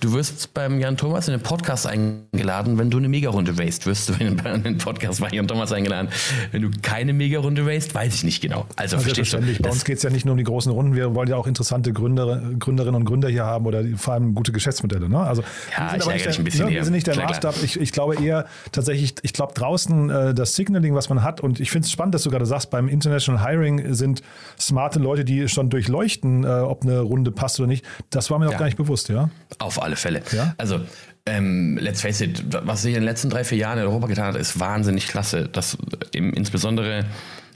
Speaker 5: Du wirst beim Jan Thomas in den Podcast eingeladen, wenn du eine Megarunde raced. Wirst du in den Podcast bei Jan Thomas eingeladen. Wenn du keine Megarunde raced, weiß ich nicht genau. Also, also verstehst du?
Speaker 4: Bei uns geht es ja nicht nur um die großen Runden. Wir wollen ja auch interessante Gründer, Gründerinnen und Gründer hier haben oder vor allem gute Geschäftsmodelle. Ne? Also,
Speaker 5: ja, ich ärgere dich ein bisschen.
Speaker 4: Ne, wir sind nicht der Maßstab. Ich, ich, glaube eher tatsächlich, ich glaube draußen äh, das Signaling, was man hat. Und ich finde es spannend, dass du gerade sagst, beim International Hiring sind smarte Leute, die schon durchleuchten, äh, ob eine Runde passt oder nicht. Das war mir ja. auch gar nicht bewusst, ja?
Speaker 5: Auf alle Fälle. Ja? Also, ähm, let's face it, was sich in den letzten drei, vier Jahren in Europa getan hat, ist wahnsinnig klasse. Das, im, insbesondere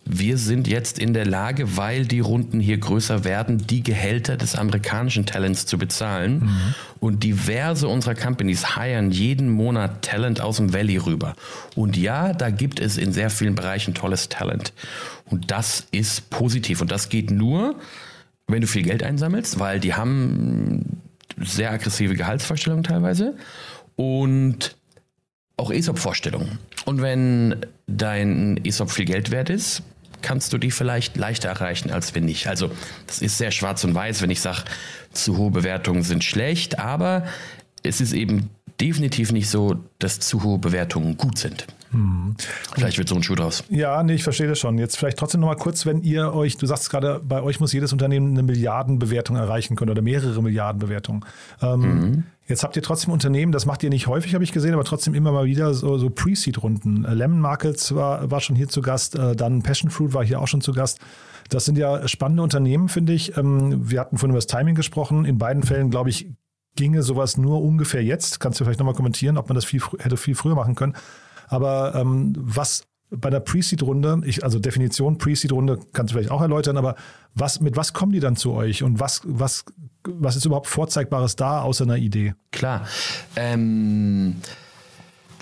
Speaker 5: wir sind jetzt in der Lage, weil die Runden hier größer werden, die Gehälter des amerikanischen Talents zu bezahlen. Mhm. Und diverse unserer Companies hiren jeden Monat Talent aus dem Valley rüber. Und ja, da gibt es in sehr vielen Bereichen tolles Talent. Und das ist positiv. Und das geht nur, wenn du viel Geld einsammelst, weil die haben sehr aggressive Gehaltsvorstellungen teilweise und auch ESOP-Vorstellungen. Und wenn dein ESOP viel Geld wert ist, kannst du die vielleicht leichter erreichen, als wenn nicht. Also das ist sehr schwarz und weiß, wenn ich sage, zu hohe Bewertungen sind schlecht, aber es ist eben definitiv nicht so, dass zu hohe Bewertungen gut sind. Hm. Vielleicht wird so ein Schuh draus.
Speaker 4: Ja, nee, ich verstehe das schon. Jetzt vielleicht trotzdem nochmal kurz, wenn ihr euch, du sagst gerade, bei euch muss jedes Unternehmen eine Milliardenbewertung erreichen können oder mehrere Milliardenbewertungen. Ähm, mhm. Jetzt habt ihr trotzdem Unternehmen, das macht ihr nicht häufig, habe ich gesehen, aber trotzdem immer mal wieder so, so Pre-Seed-Runden. Äh, Lemon Markets war, war schon hier zu Gast, äh, dann Passion Fruit war hier auch schon zu Gast. Das sind ja spannende Unternehmen, finde ich. Ähm, wir hatten vorhin über das Timing gesprochen. In beiden Fällen, glaube ich, ginge sowas nur ungefähr jetzt. Kannst du vielleicht nochmal kommentieren, ob man das viel, hätte viel früher machen können. Aber ähm, was bei der Pre-Seed-Runde, also Definition Pre-Seed-Runde kannst du vielleicht auch erläutern, aber was, mit was kommen die dann zu euch und was, was was ist überhaupt Vorzeigbares da, außer einer Idee?
Speaker 5: Klar. Ähm,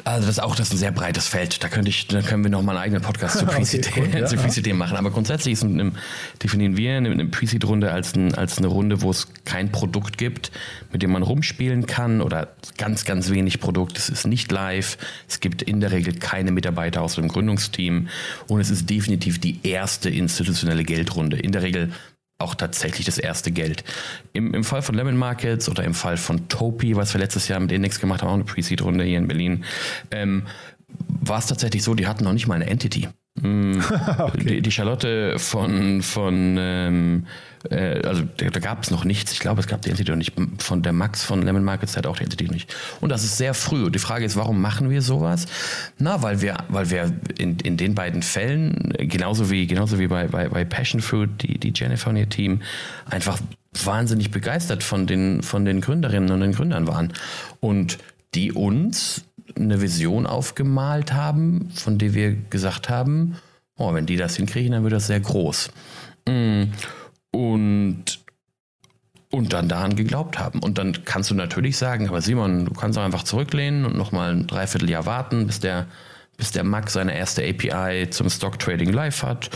Speaker 5: also das ist auch das ist ein sehr breites Feld. Da könnte ich, da können wir noch mal einen eigenen Podcast zu Pre-Seed
Speaker 4: Okay, cool, ja,
Speaker 5: machen. Aber grundsätzlich ist ein, definieren wir eine, eine Pre-Seed-Runde als, ein, als eine Runde, wo es kein Produkt gibt, mit dem man rumspielen kann oder ganz, ganz wenig Produkt. Es ist nicht live. Es gibt in der Regel keine Mitarbeiter aus dem Gründungsteam und es ist definitiv die erste institutionelle Geldrunde. In der Regel auch tatsächlich das erste Geld. Im, Im Fall von Lemon Markets oder im Fall von Topi, was wir letztes Jahr mit Index gemacht haben, auch eine Pre-Seed-Runde hier in Berlin, ähm, war es tatsächlich so, die hatten noch nicht mal eine Entity. Mm, die, die Charlotte von, von ähm, äh, also da, da gab es noch nichts. Ich glaube, es gab die Entity noch nicht. Von der Max von Lemon Markets hat auch die Entity noch nicht. Und das ist sehr früh. Und die Frage ist, warum machen wir sowas? Na, weil wir, weil wir in, in den beiden Fällen, genauso wie, genauso wie bei, bei, bei Passion Fruit, die, die Jennifer und ihr Team, einfach wahnsinnig begeistert von den, von den Gründerinnen und den Gründern waren. Und die uns eine Vision aufgemalt haben, von der wir gesagt haben, oh, wenn die das hinkriegen, dann wird das sehr groß. Mm. Und, und dann daran geglaubt haben. Und dann kannst du natürlich sagen, aber Simon, du kannst auch einfach zurücklehnen und nochmal ein Dreivierteljahr warten, bis der, bis der Max seine erste API zum Stock Trading live hat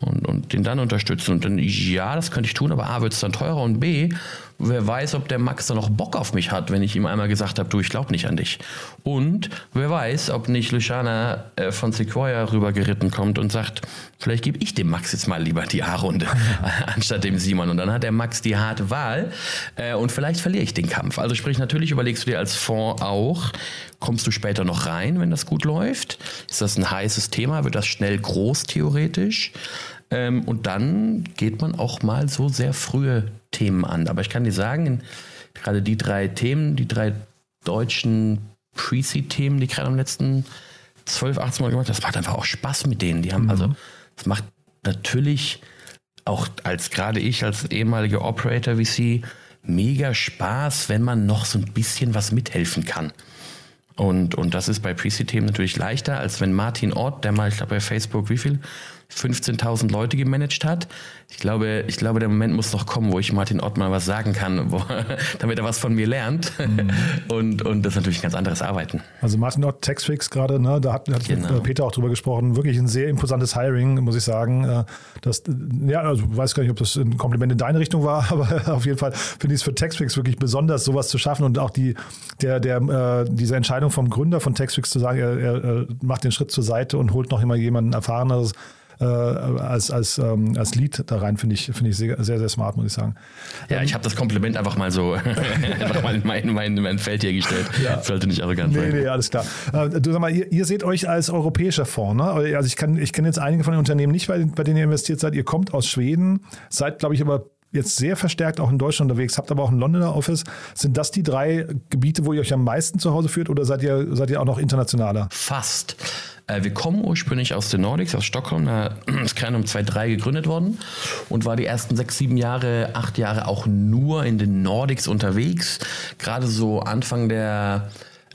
Speaker 5: und, und den dann unterstützen. Und dann, ja, das könnte ich tun, aber A, wird es dann teurer und B, wer weiß, ob der Max dann noch Bock auf mich hat, wenn ich ihm einmal gesagt habe, du, ich glaube nicht an dich. Und wer weiß, ob nicht Luciana äh, von Sequoia rübergeritten kommt und sagt, vielleicht gebe ich dem Max jetzt mal lieber die A-Runde anstatt dem Simon. Und dann hat der Max die harte Wahl äh, und vielleicht verliere ich den Kampf. Also sprich, natürlich überlegst du dir als Fonds auch, kommst du später noch rein, wenn das gut läuft? Ist das ein heißes Thema? Wird das schnell groß theoretisch? Ähm, und dann geht man auch mal so sehr frühe Themen an. Aber ich kann dir sagen, gerade die drei Themen, die drei deutschen Pre-Seed-Themen, die gerade am letzten 12, 18 Mal gemacht das macht einfach auch Spaß mit denen. Die haben, also, es macht natürlich auch als gerade ich als ehemaliger Operator VC mega Spaß, wenn man noch so ein bisschen was mithelfen kann. Und, und das ist bei Pre-Seed-Themen natürlich leichter, als wenn Martin Ort, der mal, ich glaube bei Facebook, wie viel? 15.000 Leute gemanagt hat. Ich glaube, ich glaube, der Moment muss noch kommen, wo ich Martin Ott mal was sagen kann, wo, damit er was von mir lernt. Mhm. Und, und das ist natürlich ein ganz anderes Arbeiten.
Speaker 4: Also Martin Ott, Taxfix gerade, ne, da hat, hat
Speaker 5: Genau.
Speaker 4: Peter auch drüber gesprochen. Wirklich ein sehr imposantes Hiring, muss ich sagen. Äh, Das, ja, also ich weiß gar nicht, ob das ein Kompliment in deine Richtung war, aber auf jeden Fall finde ich es für Taxfix wirklich besonders, sowas zu schaffen und auch die, der, der, äh, diese Entscheidung vom Gründer von Taxfix zu sagen, er, er, er macht den Schritt zur Seite und holt noch immer jemanden Erfahreneres äh, als, als, ähm, als Lead da rein, finde ich, finde ich sehr, sehr, sehr smart, muss ich sagen.
Speaker 5: Ja, ich habe das Kompliment einfach mal so einfach mal in mein, mein, mein Feld hier gestellt.
Speaker 4: Ja.
Speaker 5: Sollte nicht arrogant
Speaker 4: Nee,
Speaker 5: sein.
Speaker 4: nee, alles klar. Äh, Du sag mal, ihr, ihr seht euch als europäischer Fonds, ne? Also ich, kann, ich kenne jetzt einige von den Unternehmen nicht, bei, bei denen ihr investiert seid. Ihr kommt aus Schweden, seid, glaube ich, aber jetzt sehr verstärkt auch in Deutschland unterwegs, habt aber auch ein Londoner Office. Sind das die drei Gebiete, wo ihr euch am meisten zu Hause führt oder seid ihr, seid ihr auch noch internationaler?
Speaker 5: Fast. Äh, wir kommen ursprünglich aus den Nordics, aus Stockholm. Da ist Kernum 2.3 gegründet worden und war die ersten sechs, sieben Jahre, acht Jahre auch nur in den Nordics unterwegs. Gerade so Anfang der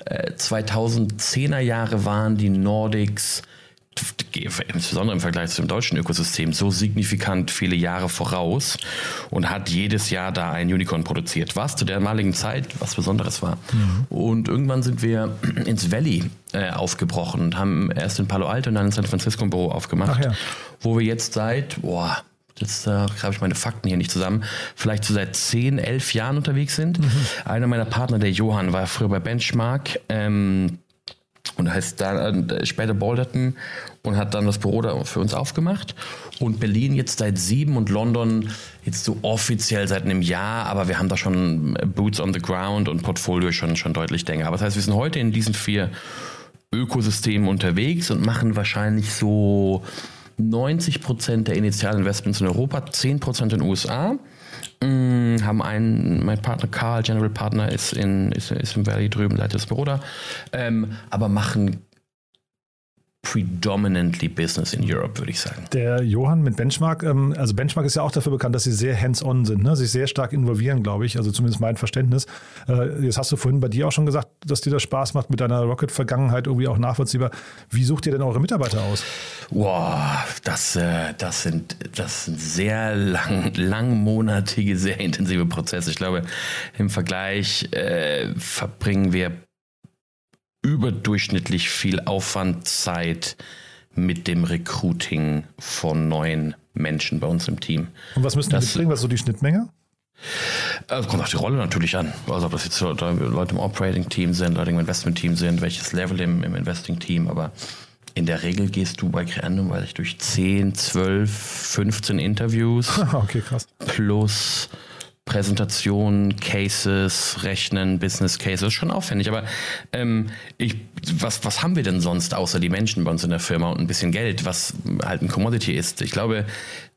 Speaker 5: äh, 2010er Jahre waren die Nordics insbesondere im Vergleich zum deutschen Ökosystem so signifikant viele Jahre voraus und hat jedes Jahr da ein Unicorn produziert, was zu der damaligen Zeit was Besonderes war. Und irgendwann sind wir ins Valley äh, aufgebrochen und haben erst in Palo Alto und dann in San Francisco ein Büro aufgemacht,
Speaker 4: Ach ja.
Speaker 5: wo wir jetzt seit, boah, jetzt äh, habe ich meine Fakten hier nicht zusammen, vielleicht so seit 10, 11 Jahren unterwegs sind. Einer meiner Partner, der Johann, war früher bei Benchmark. Ähm, und heißt da äh, später Balderton und hat dann das Büro da für uns aufgemacht. Und Berlin jetzt seit sieben und London jetzt so offiziell seit einem Jahr, aber wir haben da schon Boots on the Ground und Portfolio schon, schon deutlich länger. Aber das heißt, wir sind heute in diesen vier Ökosystemen unterwegs und machen wahrscheinlich so 90 Prozent der Initialinvestments in Europa, 10 Prozent in den USA. Mm, haben einen, mein Partner Karl, General Partner, ist, in, ist, ist im Valley drüben, leitet das Büro da, ähm, aber machen predominantly business in Europe, würde ich sagen.
Speaker 4: Der Johann mit Benchmark, ähm, also Benchmark ist ja auch dafür bekannt, dass sie sehr hands-on sind, ne? sich sehr stark involvieren, glaube ich, also zumindest mein Verständnis. Äh, jetzt hast du vorhin bei dir auch schon gesagt, dass dir das Spaß macht mit deiner Rocket-Vergangenheit irgendwie auch nachvollziehbar. Wie sucht ihr denn eure Mitarbeiter aus?
Speaker 5: Boah, das, äh, das, sind, das sind sehr lang, langmonatige, sehr intensive Prozesse. Ich glaube, im Vergleich äh, verbringen wir überdurchschnittlich viel Aufwand, Zeit mit dem Recruiting von neuen Menschen bei uns im Team.
Speaker 4: Und was müssen die mitbringen? Was ist so die Schnittmenge?
Speaker 5: Es kommt auf die Rolle natürlich an. Also ob das jetzt Leute im Operating-Team sind, Leute im Investment-Team sind, welches Level im, im Investing-Team, aber in der Regel gehst du bei Creandum, weil ich durch 10, 12, 15 Interviews
Speaker 4: okay, krass.
Speaker 5: plus Präsentationen, Cases, Rechnen, Business Cases, ist schon aufwendig. Aber ähm, ich, was, was haben wir denn sonst außer die Menschen bei uns in der Firma und ein bisschen Geld, was halt ein Commodity ist? Ich glaube,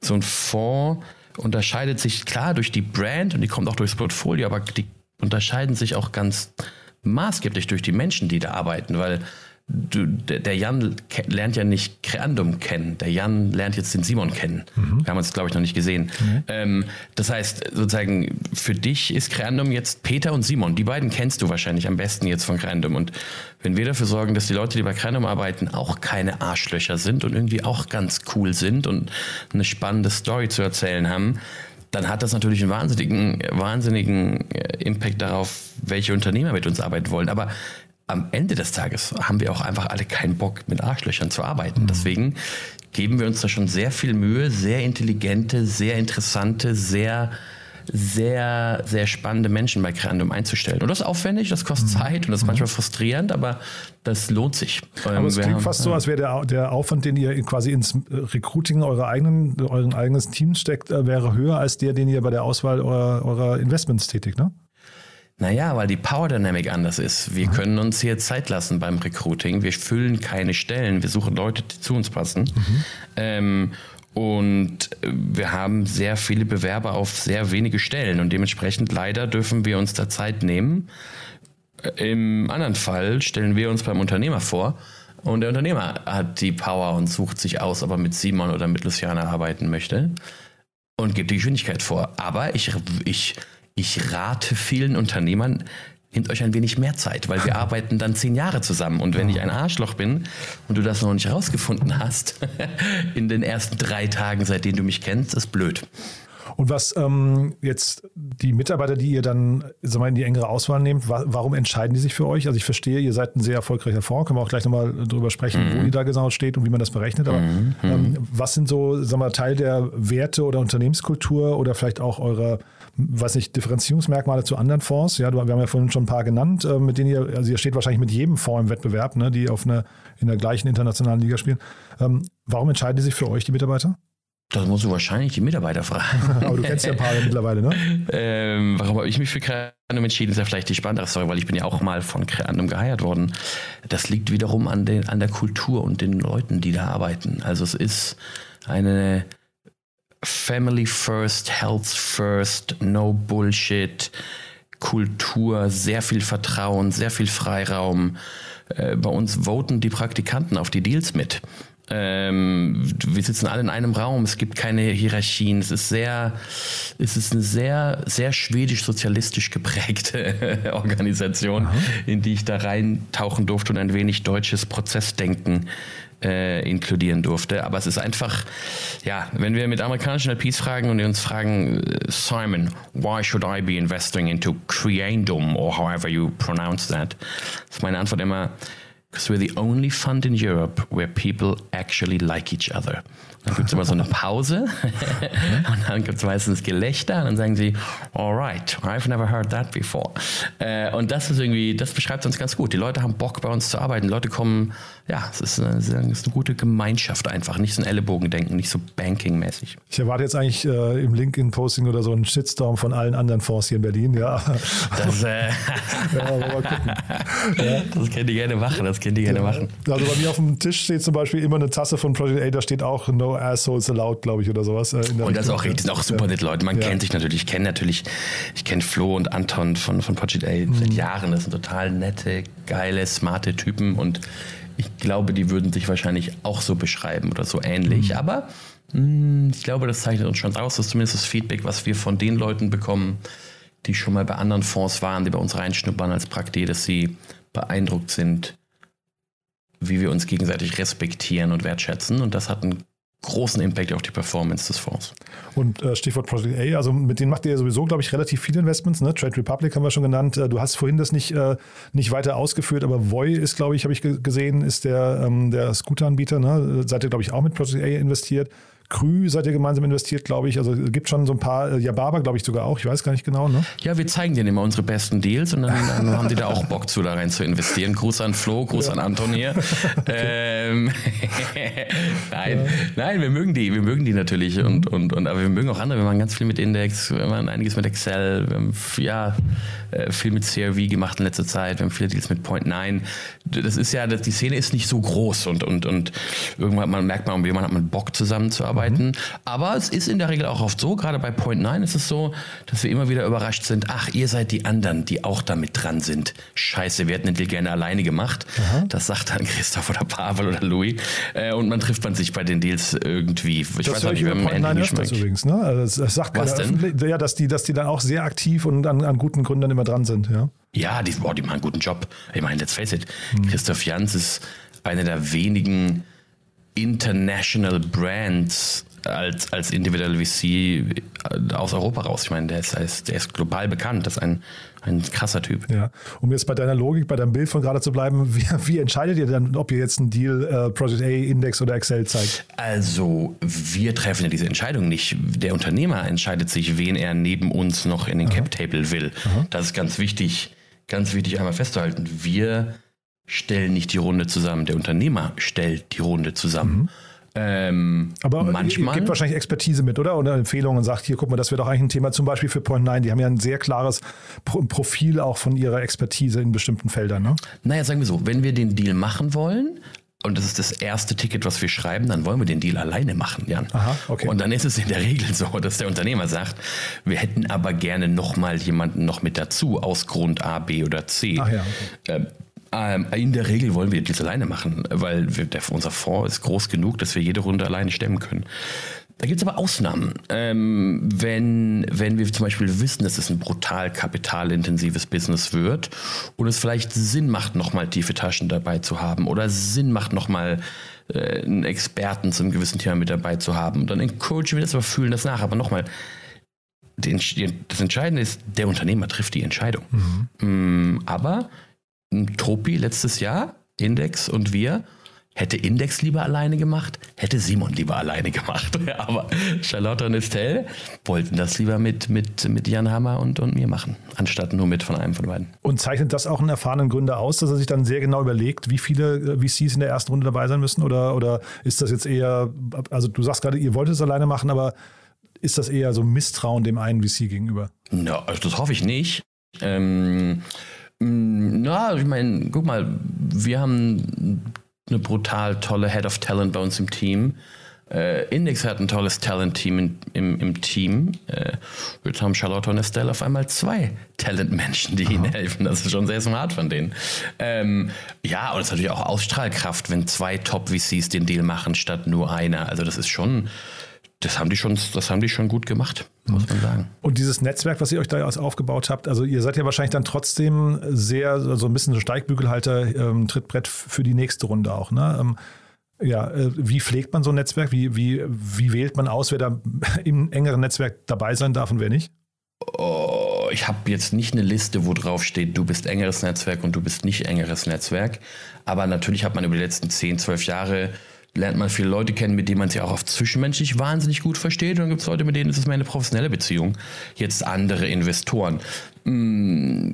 Speaker 5: so ein Fonds unterscheidet sich klar durch die Brand und die kommt auch durchs Portfolio, aber die unterscheiden sich auch ganz maßgeblich durch die Menschen, die da arbeiten, weil du, der Jan lernt ja nicht Creandum kennen. Der Jan lernt jetzt den Simon kennen. Mhm. Wir haben uns, glaube ich, noch nicht gesehen. Mhm. Ähm, das heißt, sozusagen, für dich ist Creandum jetzt Peter und Simon. Die beiden kennst du wahrscheinlich am besten jetzt von Creandum. Und wenn wir dafür sorgen, dass die Leute, die bei Creandum arbeiten, auch keine Arschlöcher sind und irgendwie auch ganz cool sind und eine spannende Story zu erzählen haben, dann hat das natürlich einen wahnsinnigen, wahnsinnigen äh, Impact darauf, welche Unternehmer mit uns arbeiten wollen. Aber am Ende des Tages haben wir auch einfach alle keinen Bock, mit Arschlöchern zu arbeiten. Mhm. Deswegen geben wir uns da schon sehr viel Mühe, sehr intelligente, sehr interessante, sehr sehr, sehr spannende Menschen bei Creandum einzustellen. Und das ist aufwendig, das kostet mhm. Zeit und das ist manchmal frustrierend, aber das lohnt sich.
Speaker 4: Aber ähm, es klingt haben, fast so, als wäre der, der Aufwand, den ihr quasi ins Recruiting eurer eigenen, euren eigenes Teams steckt, äh, wäre höher als der, den ihr bei der Auswahl eurer, eurer Investments tätigt, ne?
Speaker 5: Naja, weil die Power Dynamic anders ist. Wir mhm. können uns hier Zeit lassen beim Recruiting. Wir füllen keine Stellen. Wir suchen Leute, die zu uns passen. Mhm. Ähm, und wir haben sehr viele Bewerber auf sehr wenige Stellen. Und dementsprechend leider dürfen wir uns da Zeit nehmen. Im anderen Fall stellen wir uns beim Unternehmer vor. Und der Unternehmer hat die Power und sucht sich aus, ob er mit Simon oder mit Luciana arbeiten möchte. Und gibt die Geschwindigkeit vor. Aber ich, ich ich rate vielen Unternehmern, nehmt euch ein wenig mehr Zeit, weil wir arbeiten dann zehn Jahre zusammen. Und wenn ich ein Arschloch bin und du das noch nicht herausgefunden hast, in den ersten drei Tagen, seitdem du mich kennst, ist blöd.
Speaker 4: Und was ähm, jetzt die Mitarbeiter, die ihr dann sag mal, in die engere Auswahl nehmt, wa warum entscheiden die sich für euch? Also ich verstehe, ihr seid ein sehr erfolgreicher Fonds, können wir auch gleich nochmal drüber sprechen, mhm. wo ihr da genau steht und wie man das berechnet. Aber mhm. ähm, was sind so, sag mal, Teil der Werte oder Unternehmenskultur oder vielleicht auch eurer weiß nicht, Differenzierungsmerkmale zu anderen Fonds. Ja, wir haben ja vorhin schon ein paar genannt, äh, mit denen ihr, also ihr steht wahrscheinlich mit jedem Fonds im Wettbewerb, ne, die auf eine, in der gleichen internationalen Liga spielen. Ähm, warum entscheiden die sich für euch, die Mitarbeiter?
Speaker 5: Das musst du wahrscheinlich die Mitarbeiter fragen.
Speaker 4: Aber du kennst ja ein paar mittlerweile, ne?
Speaker 5: Ähm, warum habe ich mich für Creandum entschieden? Ist ja vielleicht die spannendere Story, weil ich bin ja auch mal von Creandum geheiert worden. Das liegt wiederum an, den, an der Kultur und den Leuten, die da arbeiten. Also es ist eine Family First, Health First, No Bullshit, Kultur, sehr viel Vertrauen, sehr viel Freiraum. Äh, bei uns voten die Praktikanten auf die Deals mit. Ähm, wir sitzen alle in einem Raum, es gibt keine Hierarchien, es ist sehr, es ist eine sehr, sehr schwedisch-sozialistisch geprägte Organisation, Aha. in die ich da reintauchen durfte und ein wenig deutsches Prozessdenken äh, inkludieren durfte. Aber es ist einfach, ja, wenn wir mit amerikanischen LPs fragen und uns fragen, äh, Simon, why should I be investing into Creandum or however you pronounce that, ist meine Antwort immer, because we're the only fund in Europe where people actually like each other. Dann gibt es immer so eine Pause und dann gibt es meistens Gelächter und dann sagen sie, alright, I've never heard that before. Äh, und das ist irgendwie, das beschreibt uns ganz gut. Die Leute haben Bock bei uns zu arbeiten. Die Leute kommen, ja, es ist eine, es ist eine gute Gemeinschaft einfach, nicht so ein Ellenbogendenken, nicht so Banking-mäßig.
Speaker 4: Ich erwarte jetzt eigentlich äh, im LinkedIn-Posting oder so einen Shitstorm von allen anderen Fonds hier in Berlin, ja.
Speaker 5: Das, äh, ja, mal gucken. Ja. das könnt ihr gerne machen, das könnt ihr gerne ja. machen.
Speaker 4: Also bei mir auf dem Tisch steht zum Beispiel immer eine Tasse von Project A, da steht auch No Assholes Allowed, glaube ich, oder sowas. Äh,
Speaker 5: und das ist auch, das sind auch super nette Leute. Man kennt sich natürlich. Ich kenne natürlich, ich kenne Flo und Anton von, von Project A mhm. seit Jahren. Das sind total nette, geile, smarte Typen und Ich glaube, die würden sich wahrscheinlich auch so beschreiben oder so ähnlich. Mhm. Aber mh, hm, ich glaube, das zeichnet uns schon aus. Das ist zumindest das Feedback, was wir von den Leuten bekommen, die schon mal bei anderen Fonds waren, die bei uns reinschnuppern als Praktiker, dass sie beeindruckt sind, wie wir uns gegenseitig respektieren und wertschätzen. Und das hat einen großen Impact auf die Performance des Fonds.
Speaker 4: Und äh, Stichwort Project A, also mit denen macht ihr ja sowieso, glaube ich, relativ viele Investments. Ne? Trade Republic haben wir schon genannt. Äh, du hast vorhin das nicht, äh, nicht weiter ausgeführt, aber Voy ist, glaube ich, habe ich gesehen, ist der, ähm, der Scooter-Anbieter. Ne? Seid ihr, glaube ich, auch mit Project A investiert. Krü seid ihr gemeinsam investiert, glaube ich. Also es gibt schon so ein paar, äh, Yababa glaube ich sogar auch, ich weiß gar nicht genau. Ne?
Speaker 5: Ja, wir zeigen denen immer unsere besten Deals und dann, dann haben die da auch Bock zu, da rein zu investieren. Gruß an Flo, Gruß ja. an Anton hier. ähm, nein, ja. nein, wir mögen die, wir mögen die natürlich und, und, und aber wir mögen auch andere. Wir machen ganz viel mit Index, wir machen einiges mit Excel, wir haben ja, äh, viel mit CRV gemacht in letzter Zeit, wir haben viele Deals mit Point 9. Das ist ja, die Szene ist nicht so groß und, und, und irgendwann man merkt man, jemand hat man Bock zusammenzuarbeiten arbeiten. Mhm. Aber es ist in der Regel auch oft so, gerade bei Point 9 ist es so, dass wir immer wieder überrascht sind, ach, ihr seid die anderen, die auch damit dran sind. Scheiße, wir hätten den Deal gerne alleine gemacht. Aha. Das sagt dann Christoph oder Pavel oder Louis. Äh, und man trifft man sich bei den Deals irgendwie. Ich
Speaker 4: das weiß auch nicht, wir haben Point 9 öfters übrigens, ne? Also das sagt Was denn? Ja, dass die, dass die dann auch sehr aktiv und an, an guten Gründern immer dran sind, ja.
Speaker 5: Ja, die, boah, die machen einen guten Job. Ich meine, let's face it, hm. Christoph Jans ist einer der wenigen International Brands als, als individuelle VC äh, aus Europa raus. Ich meine, der ist, der ist global bekannt. Das ist ein, ein krasser Typ.
Speaker 4: Ja. Um jetzt bei deiner Logik, bei deinem Bild von gerade zu bleiben, wie, wie entscheidet ihr dann, ob ihr jetzt einen Deal äh, Project A, Index oder Excel zeigt?
Speaker 5: Also, wir treffen ja diese Entscheidung nicht. Der Unternehmer entscheidet sich, wen er neben uns noch in den Aha. Cap Table will. Aha. Das ist ganz wichtig, ganz wichtig einmal festzuhalten. Wir stellen nicht die Runde zusammen. Der Unternehmer stellt die Runde zusammen. Mhm.
Speaker 4: Ähm, Aber manchmal. gibt wahrscheinlich Expertise mit, oder? Oder Empfehlungen und sagt, hier, guck mal, das wäre doch eigentlich ein Thema, zum Beispiel für Point 9. Die haben ja ein sehr klares Profil auch von ihrer Expertise in bestimmten Feldern. Ne?
Speaker 5: Naja, sagen wir so, wenn wir den Deal machen wollen, und das ist das erste Ticket, was wir schreiben, dann wollen wir den Deal alleine machen, Jan. Aha, okay. Und dann ist es in der Regel so, dass der Unternehmer sagt, wir hätten aber gerne nochmal jemanden noch mit dazu aus Grund A, B oder C. Ach ja, okay. Äh, ähm, in der Regel wollen wir das alleine machen, weil wir, der, unser Fonds ist groß genug, dass wir jede Runde alleine stemmen können. Da gibt es aber Ausnahmen. Ähm, wenn, wenn wir zum Beispiel wissen, dass es ein brutal kapitalintensives Business wird und es vielleicht Sinn macht, nochmal tiefe Taschen dabei zu haben oder Sinn macht, nochmal äh, einen Experten zu einem gewissen Thema mit dabei zu haben, dann encouragen wir das, aber fühlen das nach. Aber nochmal, das Entscheidende ist, der Unternehmer trifft die Entscheidung. Mhm. Mm, aber Topi letztes Jahr, Index und wir, hätte Index lieber alleine gemacht, hätte Simon lieber alleine gemacht. Aber Charlotte und Estelle wollten das lieber mit, mit, mit Jan Hammer und, und mir machen, anstatt nur mit von einem von beiden.
Speaker 4: Und zeichnet das auch einen erfahrenen Gründer aus, dass er sich dann sehr genau überlegt, wie viele äh, VCs in der ersten Runde dabei sein müssen? Oder, oder ist das jetzt eher, also du sagst gerade, ihr wollt es alleine machen, aber ist das eher so Misstrauen dem einen VC gegenüber?
Speaker 5: Ja, also das hoffe ich nicht. Ähm, na, ich meine, guck mal, wir haben eine brutal tolle Head of Talent bei uns im Team. Äh, Index hat ein tolles Talent-Team im, im, im, Team. Äh, jetzt haben Charlotte und Estelle auf einmal zwei Talent-Menschen, die Aha. ihnen helfen. Das ist schon sehr smart von denen. Ähm, ja, und es ist natürlich auch Ausstrahlkraft, wenn zwei Top-VCs den Deal machen, statt nur einer. Also das ist schon das haben die schon, das haben die schon gut gemacht, muss man sagen.
Speaker 4: Und dieses Netzwerk, was ihr euch da aufgebaut habt, also ihr seid ja wahrscheinlich dann trotzdem sehr, so also ein bisschen so Steigbügelhalter, ähm, Trittbrett für die nächste Runde auch, ne? Ähm, ja, äh, wie pflegt man so ein Netzwerk? Wie, wie, wie wählt man aus, wer da im engeren Netzwerk dabei sein darf und wer nicht?
Speaker 5: Oh, ich habe jetzt nicht eine Liste, wo drauf steht, du bist engeres Netzwerk und du bist nicht engeres Netzwerk. Aber natürlich hat man über die letzten 10, 12 Jahre lernt man viele Leute kennen, mit denen man sich auch auf zwischenmenschlich wahnsinnig gut versteht. Und dann gibt es Leute, mit denen ist es mehr eine professionelle Beziehung. Jetzt andere Investoren. Mm,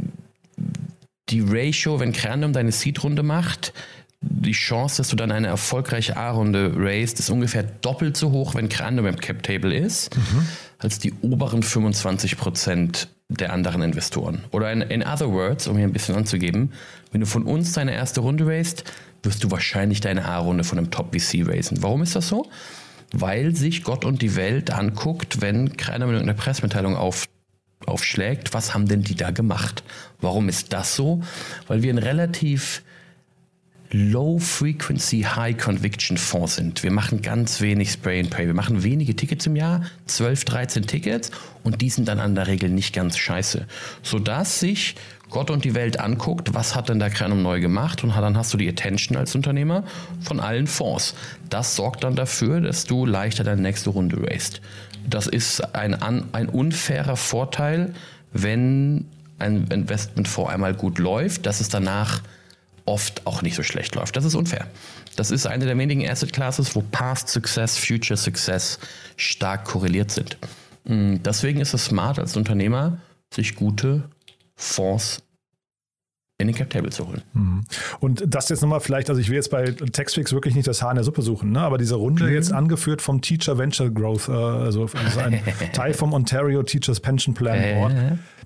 Speaker 5: die Ratio, wenn Crandom deine Seed-Runde macht, die Chance, dass du dann eine erfolgreiche A-Runde raised, ist ungefähr doppelt so hoch, wenn Crandom im Cap-Table ist, mhm. als die oberen 25 Prozent der anderen Investoren. Oder in, in other words, um hier ein bisschen anzugeben, wenn du von uns deine erste Runde raised, wirst du wahrscheinlich deine A-Runde von einem Top-VC raisen. Warum ist das so? Weil sich Gott und die Welt anguckt, wenn keiner mit einer Pressemitteilung auf, aufschlägt, was haben denn die da gemacht? Warum ist das so? Weil wir ein relativ Low-Frequency, High-Conviction-Fonds sind. Wir machen ganz wenig Spray and Pray. Wir machen wenige Tickets im Jahr, 12, 13 Tickets und die sind dann an der Regel nicht ganz scheiße. Sodass sich Gott und die Welt anguckt, was hat denn der Kranum neu gemacht und dann hast du die Attention als Unternehmer von allen Fonds. Das sorgt dann dafür, dass du leichter deine nächste Runde raced. Das ist ein, ein unfairer Vorteil, wenn ein Investmentfonds einmal gut läuft, dass es danach oft auch nicht so schlecht läuft. Das ist unfair. Das ist eine der wenigen Asset Classes, wo Past Success, Future Success stark korreliert sind. Mm, deswegen ist es smart als Unternehmer, sich gute Fonds in den Cap Table zu holen.
Speaker 4: Mhm. Und das jetzt nochmal vielleicht, also ich will jetzt bei Textfix wirklich nicht das Haar in der Suppe suchen, ne? aber diese Runde mhm. jetzt angeführt vom Teacher Venture Growth, äh, also, also ein Teil vom Ontario Teachers Pension Plan Board.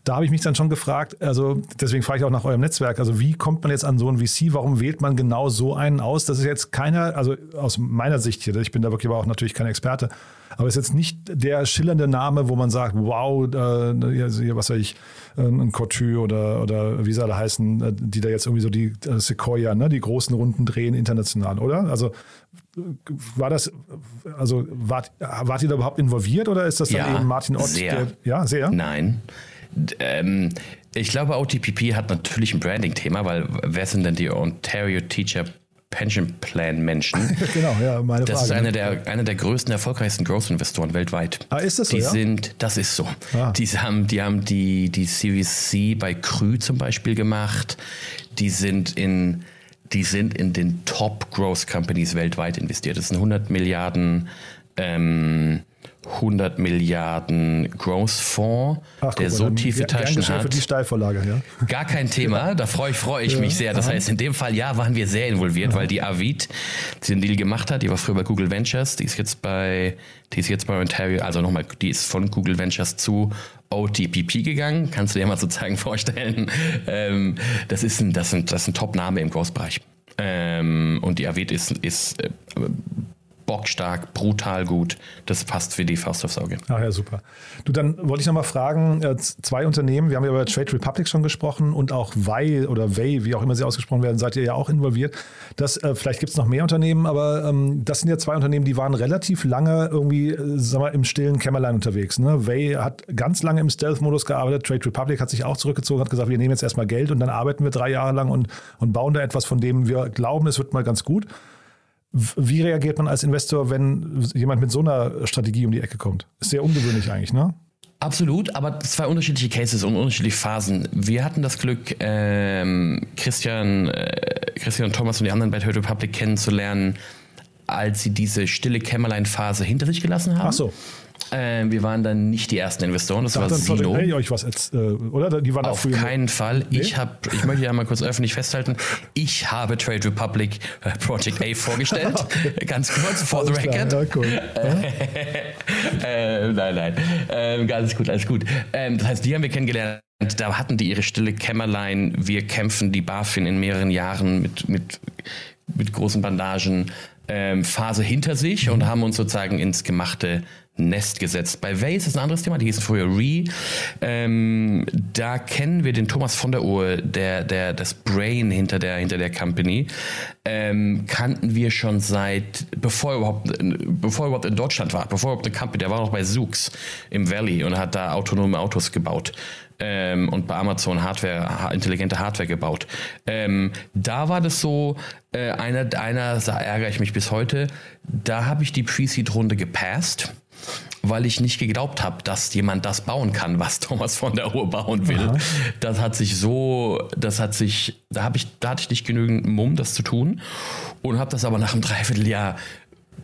Speaker 4: Da habe ich mich dann schon gefragt, also deswegen frage ich auch nach eurem Netzwerk, also wie kommt man jetzt an so ein VC, warum wählt man genau so einen aus? Das ist jetzt keiner, also aus meiner Sicht hier, ich bin da wirklich aber auch natürlich kein Experte, aber ist jetzt nicht der schillernde Name, wo man sagt, wow, äh, was weiß ich, ein Couture oder, oder wie sie alle heißen, äh, die da jetzt irgendwie so die äh, Sequoia, ne, die großen Runden drehen international, oder? Also war das, also wart, wart ihr da überhaupt involviert oder ist das dann
Speaker 5: ja,
Speaker 4: eben Martin Ott?
Speaker 5: Sehr.
Speaker 4: Der, ja, sehr.
Speaker 5: Nein. Ähm, ich glaube, OTPP hat natürlich ein Branding-Thema, weil wer sind denn die Ontario Teacher Pension Plan Menschen.
Speaker 4: genau, ja, meine
Speaker 5: Das
Speaker 4: Frage.
Speaker 5: ist einer der, einer der größten, erfolgreichsten Growth-Investoren weltweit.
Speaker 4: Ah, ist das so?
Speaker 5: Die
Speaker 4: ja?
Speaker 5: sind, das ist so.
Speaker 4: Ah.
Speaker 5: Die haben, die haben die, die Series C bei Krü zum Beispiel gemacht. Die sind in, die sind in den Top Growth Companies weltweit investiert. Das sind 100 Milliarden, ähm, 100 Milliarden Growth-Fonds,
Speaker 4: Ach,
Speaker 5: der so tiefe Taschen hat.
Speaker 4: für die Steilvorlage, ja.
Speaker 5: Gar kein Thema, da freue ich, freue ich
Speaker 4: Ja,
Speaker 5: mich sehr. Das heißt, in dem Fall, ja, waren wir sehr involviert, weil die Avid, die den Deal gemacht hat, die war früher bei Google Ventures, die ist jetzt bei, die ist jetzt bei Ontario, also nochmal, die ist von Google Ventures zu OTPP gegangen. Kannst du dir mal sozusagen vorstellen. Ähm, das ist ein, das sind, das ist ein Top-Name im Growth-Bereich. Ähm, und die Avid ist, ist äh, bockstark, brutal gut. Das passt für die Faust aufs Auge.
Speaker 4: Ach ja, super. Du, dann wollte ich noch mal fragen, äh, zwei Unternehmen, wir haben ja über Trade Republic schon gesprochen und auch Weil oder Way, wie auch immer sie ausgesprochen werden, seid ihr ja auch involviert. Das, äh, vielleicht gibt es noch mehr Unternehmen, aber ähm, das sind ja zwei Unternehmen, die waren relativ lange irgendwie, äh, sag mal, im stillen Kämmerlein unterwegs. Ne? Way hat ganz lange im Stealth-Modus gearbeitet, Trade Republic hat sich auch zurückgezogen, hat gesagt, wir nehmen jetzt erstmal Geld und dann arbeiten wir drei Jahre lang und, und bauen da etwas, von dem wir glauben, es wird mal ganz gut. Wie reagiert man als Investor, wenn jemand mit so einer Strategie um die Ecke kommt? Ist sehr ungewöhnlich eigentlich, ne?
Speaker 5: Absolut, aber zwei unterschiedliche Cases und unterschiedliche Phasen. Wir hatten das Glück, ähm, Christian, äh, Christian und Thomas und die anderen bei Trade Republic kennenzulernen, als sie diese stille Kämmerlein-Phase hinter sich gelassen haben.
Speaker 4: Ach so.
Speaker 5: Ähm, wir waren dann nicht die ersten Investoren, das war
Speaker 4: Dachte, dann
Speaker 5: Sino.
Speaker 4: ich euch was jetzt, äh, oder? Die waren
Speaker 5: Auf keinen Fall. Ich habe, ich möchte ja mal kurz öffentlich festhalten, ich habe Trade Republic äh, Project A vorgestellt. Ganz kurz, for the
Speaker 4: Alles
Speaker 5: record.
Speaker 4: Ja, cool.
Speaker 5: äh, nein, nein. Ähm, alles gut, alles gut. Ähm, das heißt, die haben wir kennengelernt. Da hatten die ihre stille Kämmerlein. Wir kämpfen die BaFin in mehreren Jahren mit, mit, mit großen Bandagen ähm, Phase hinter sich und haben uns sozusagen ins gemachte Nest gesetzt. Bei Way ist ein anderes Thema, die hießen früher Re. Ähm, da kennen wir den Thomas von der Uhr, der, der, das Brain hinter der, hinter der Company, ähm, kannten wir schon seit, bevor er überhaupt, bevor er überhaupt in Deutschland war, bevor er überhaupt eine Company, der war noch bei Zoox im Valley und hat da autonome Autos gebaut. Ähm, und bei Amazon Hardware, ha- intelligente Hardware gebaut. Ähm, da war das so, äh, einer, einer, da ärgere ich mich bis heute, da habe ich die Pre-Seed-Runde gepasst weil ich nicht geglaubt habe, dass jemand das bauen kann, was Thomas von der Uhr bauen will. Das hat sich so, das hat sich, da habe ich, da hatte ich nicht genügend Mumm, das zu tun und habe das aber nach einem Dreivierteljahr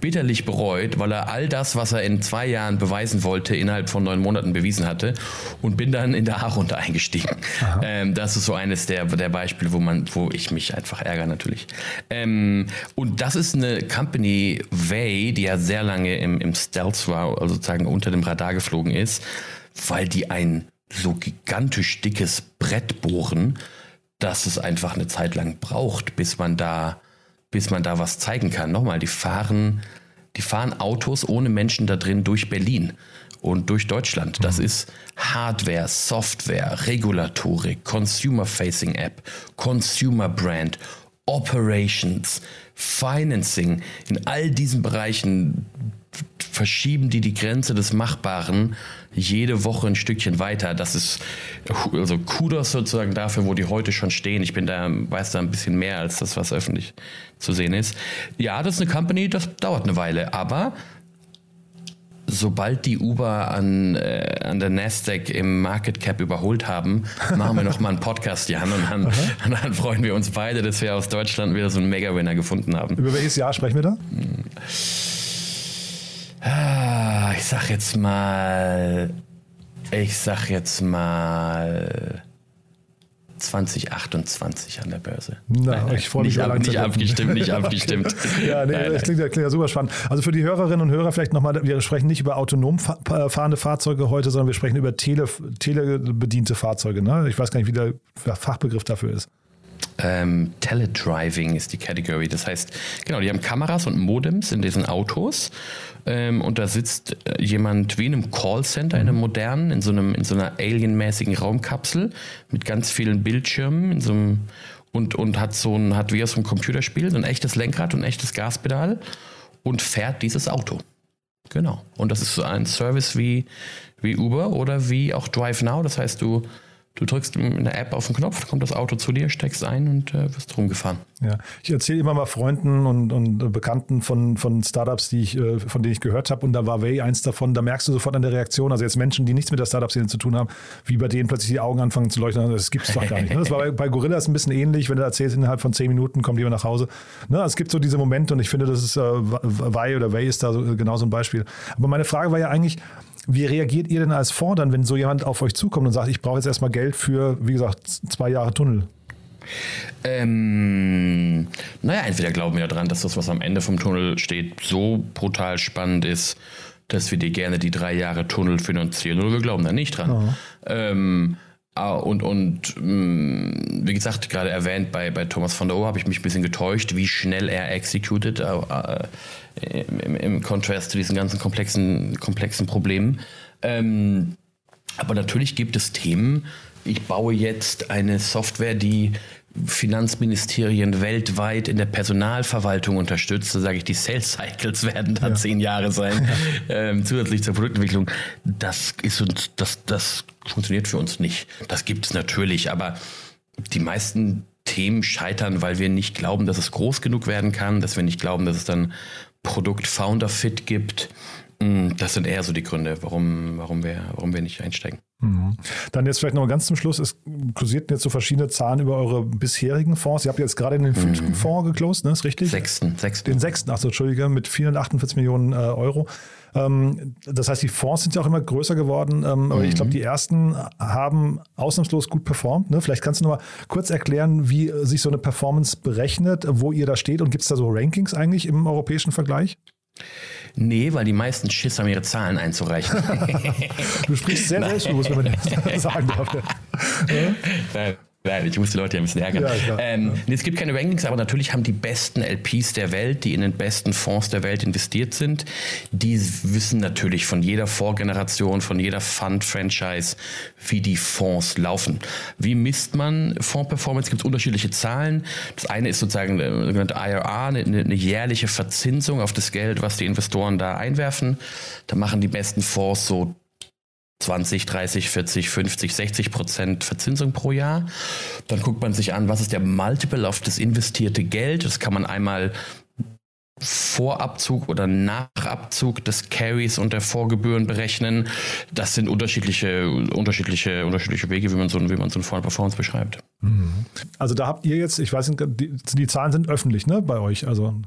Speaker 5: bitterlich bereut, weil er all das, was er in zwei Jahren beweisen wollte, innerhalb von neun Monaten bewiesen hatte und bin dann in der A-Runde eingestiegen. Ähm, das ist so eines der, der Beispiele, wo man, wo ich mich einfach ärgere natürlich. Ähm, und das ist eine Company, Way, die ja sehr lange im, im Stealth war, also sozusagen unter dem Radar geflogen ist, weil die ein so gigantisch dickes Brett bohren, dass es einfach eine Zeit lang braucht, bis man da bis man da was zeigen kann. Nochmal, die fahren, die fahren Autos ohne Menschen da drin durch Berlin und durch Deutschland. Das ist Hardware, Software, Regulatorik, Consumer-Facing App, Consumer Brand Operations, Financing, in all diesen Bereichen verschieben die die Grenze des Machbaren jede Woche ein Stückchen weiter. Das ist also Kudos sozusagen dafür, wo die heute schon stehen. Ich bin da, weiß da ein bisschen mehr als das, was öffentlich zu sehen ist. Ja, das ist eine Company, das dauert eine Weile, aber sobald die Uber an, äh, an der Nasdaq im Market Cap überholt haben, machen wir noch mal einen Podcast, Jan, und dann, und dann freuen wir uns beide, dass wir aus Deutschland wieder so einen Mega-Winner gefunden haben.
Speaker 4: Über welches Jahr sprechen wir da?
Speaker 5: Ah, ich sag jetzt mal, ich sag jetzt mal 2028 an der Börse.
Speaker 4: Na, nein, ich freue mich
Speaker 5: nicht, ab, nicht abgestimmt, nicht abgestimmt.
Speaker 4: ja, nee, nein, das klingt, klingt, ja super spannend. Also für die Hörerinnen und Hörer vielleicht nochmal, wir sprechen nicht über autonom fahrende Fahrzeuge heute, sondern wir sprechen über tele, telebediente Fahrzeuge. Ne? Ich weiß gar nicht, wie der Fachbegriff dafür ist.
Speaker 5: Ähm, Teledriving ist die Category. Das heißt, genau, die haben Kameras und Modems in diesen Autos ähm, und da sitzt äh, jemand wie in einem Callcenter, in einem mhm. modernen, in so, einem, in so einer alienmäßigen Raumkapsel mit ganz vielen Bildschirmen in so einem, und, und hat so ein, hat wie aus einem Computerspiel so ein echtes Lenkrad und ein echtes Gaspedal und fährt dieses Auto. Genau. Und das ist so ein Service wie, wie Uber oder wie auch Drive Now. Das heißt, du Du drückst in der App auf den Knopf, kommt das Auto zu dir, steckst ein und äh, wirst rumgefahren.
Speaker 4: Ja, ich erzähle immer mal Freunden und, und Bekannten von, von Startups, die ich, äh, von denen ich gehört habe, und da war Way eins davon. Da merkst du sofort an der Reaktion, also jetzt Menschen, die nichts mit der Startup-Szene zu tun haben, wie bei denen plötzlich die Augen anfangen zu leuchten. Das gibt es doch gar nicht. Ne? Das war bei, bei Gorillas ein bisschen ähnlich, wenn du erzählst, innerhalb von zehn Minuten kommt jemand nach Hause. Ne? Also es gibt so diese Momente und ich finde, das ist äh, Way oder Way ist da so, genau so ein Beispiel. Aber meine Frage war ja eigentlich, wie reagiert ihr denn als Fonds dann, wenn so jemand auf euch zukommt und sagt, ich brauche jetzt erstmal Geld für, wie gesagt, zwei Jahre Tunnel?
Speaker 5: Ähm, naja, entweder glauben wir daran, dass das, was am Ende vom Tunnel steht, so brutal spannend ist, dass wir dir gerne die drei Jahre Tunnel finanzieren, oder wir glauben da nicht dran. Oh. Ähm, Ah, und, und mm, wie gesagt, gerade erwähnt, bei, bei Thomas von der Ohr habe ich mich ein bisschen getäuscht, wie schnell er executed, äh, äh, im, im Kontrast zu diesen ganzen komplexen, komplexen Problemen. Ähm, aber natürlich gibt es Themen. Ich baue jetzt eine Software, die Finanzministerien weltweit in der Personalverwaltung unterstützt, so sage ich, die Sales Cycles werden da ja. zehn Jahre sein, ähm, zusätzlich zur Produktentwicklung. Das ist uns, das, das funktioniert für uns nicht. Das gibt es natürlich, aber die meisten Themen scheitern, weil wir nicht glauben, dass es groß genug werden kann, dass wir nicht glauben, dass es dann Produkt Founder Fit gibt. Mm, das sind eher so die Gründe, warum, warum, wir, warum wir nicht einsteigen.
Speaker 4: Mhm. Dann jetzt vielleicht noch ganz zum Schluss. Es kursierten jetzt so verschiedene Zahlen über eure bisherigen Fonds. Ihr habt jetzt gerade den fünften mhm. Fonds geclosed, ne? Ist richtig?
Speaker 5: Sechsten. sechsten.
Speaker 4: Den sechsten, achso, Entschuldige, mit 448 Millionen äh, Euro. Ähm, das heißt, die Fonds sind ja auch immer größer geworden. Ähm, mhm. Aber ich glaube, die ersten haben ausnahmslos gut performt. Ne? Vielleicht kannst du noch mal kurz erklären, wie sich so eine Performance berechnet, wo ihr da steht und gibt es da so Rankings eigentlich im europäischen Vergleich?
Speaker 5: Nee, weil die meisten Schiss haben, ihre Zahlen einzureichen.
Speaker 4: du sprichst sehr selbstbewusst, wenn man das sagen darf.
Speaker 5: Ja? Nein, ich muss die Leute ja ein bisschen ärgern. Ja, ähm, nee, es gibt keine Rankings, aber natürlich haben die besten LPs der Welt, die in den besten Fonds der Welt investiert sind, die wissen natürlich von jeder Vorgeneration, von jeder Fund-Franchise, wie die Fonds laufen. Wie misst man Fonds-Performance? Es gibt unterschiedliche Zahlen. Das eine ist sozusagen eine sogenannte IRA, eine, eine jährliche Verzinsung auf das Geld, was die Investoren da einwerfen. Da machen die besten Fonds so 20, 30, 40, 50, 60 Prozent Verzinsung pro Jahr. Dann guckt man sich an, was ist der Multiple auf das investierte Geld. Das kann man einmal Vorabzug oder Nachabzug des Carries und der Vorgebühren berechnen. Das sind unterschiedliche, unterschiedliche, unterschiedliche Wege, wie man so, wie man so eine Fonds Performance beschreibt.
Speaker 4: Mhm. Also da habt ihr jetzt, ich weiß nicht, die, die Zahlen sind öffentlich, ne, bei euch. Also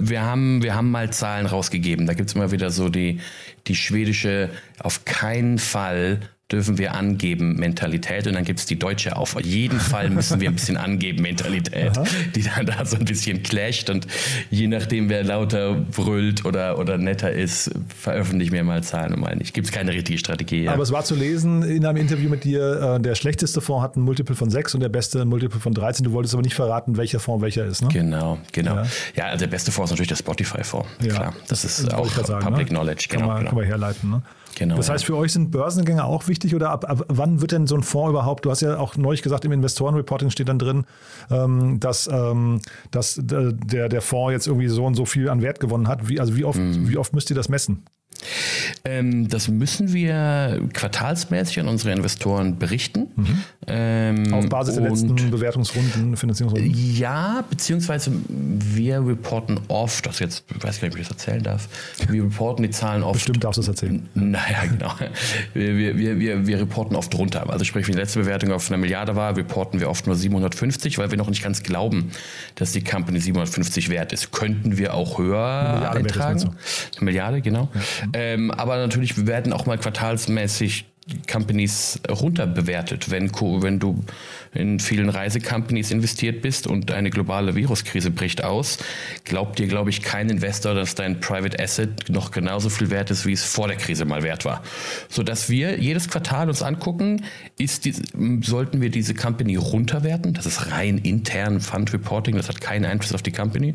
Speaker 5: wir haben, wir haben mal Zahlen rausgegeben. Da gibt es immer wieder so die, die schwedische, auf keinen Fall dürfen wir angeben Mentalität und dann gibt es die deutsche auf jeden Fall müssen wir ein bisschen angeben Mentalität, Aha. die dann da so ein bisschen clasht und je nachdem wer lauter brüllt oder, oder netter ist, veröffentlichen wir mal Zahlen und mal nicht. Gibt es keine richtige Strategie.
Speaker 4: Ja. Aber es war zu lesen in einem Interview mit dir, äh, der schlechteste Fonds hat ein Multiple von 6 und der beste ein Multiple von 13. Du wolltest aber nicht verraten, welcher Fonds welcher ist, ne?
Speaker 5: Genau, genau. Ja, ja also der beste Fonds ist natürlich der Spotify-Fonds. Ja, Klar, das, das ist auch sagen, Public ne? Knowledge.
Speaker 4: Genau, kann, man, genau. kann man herleiten, ne?
Speaker 5: Genau,
Speaker 4: Das heißt, für euch sind Börsengänge auch wichtig oder ab, ab wann wird denn so ein Fonds überhaupt? Du hast ja auch neulich gesagt, im Investorenreporting steht dann drin, ähm, dass, ähm, dass äh, der, der Fonds jetzt irgendwie so und so viel an Wert gewonnen hat. Wie, also wie oft,
Speaker 5: Mhm.
Speaker 4: wie oft müsst ihr das messen?
Speaker 5: Ähm, das müssen wir quartalsmäßig an unsere Investoren berichten. Ähm.
Speaker 4: Auf Basis der letzten Bewertungsrunden, Finanzierungsrunden?
Speaker 5: Ja, beziehungsweise wir reporten oft, das jetzt, ich weiß gar nicht, ob ich das erzählen darf, wir reporten die Zahlen oft.
Speaker 4: Bestimmt darfst du es erzählen.
Speaker 5: Naja, genau. Wir, wir, wir, wir, wir reporten oft runter. Also sprich, wenn die letzte Bewertung auf eine Milliarde war, reporten wir oft nur 750, weil wir noch nicht ganz glauben, dass die Company 750 wert ist. Könnten wir auch höher
Speaker 4: ist,
Speaker 5: eintragen. Eine Milliarde, genau. Ähm, aber natürlich werden auch mal quartalsmäßig Companies runterbewertet. Wenn, wenn du in vielen Reisecompanies investiert bist und eine globale Viruskrise bricht aus, glaubt dir, glaube ich, kein Investor, dass dein Private Asset noch genauso viel wert ist, wie es vor der Krise mal wert war. Sodass wir jedes Quartal uns angucken, ist die, sollten wir diese Company runterwerten? Das ist rein intern Fund Reporting, das hat keinen Einfluss auf die Company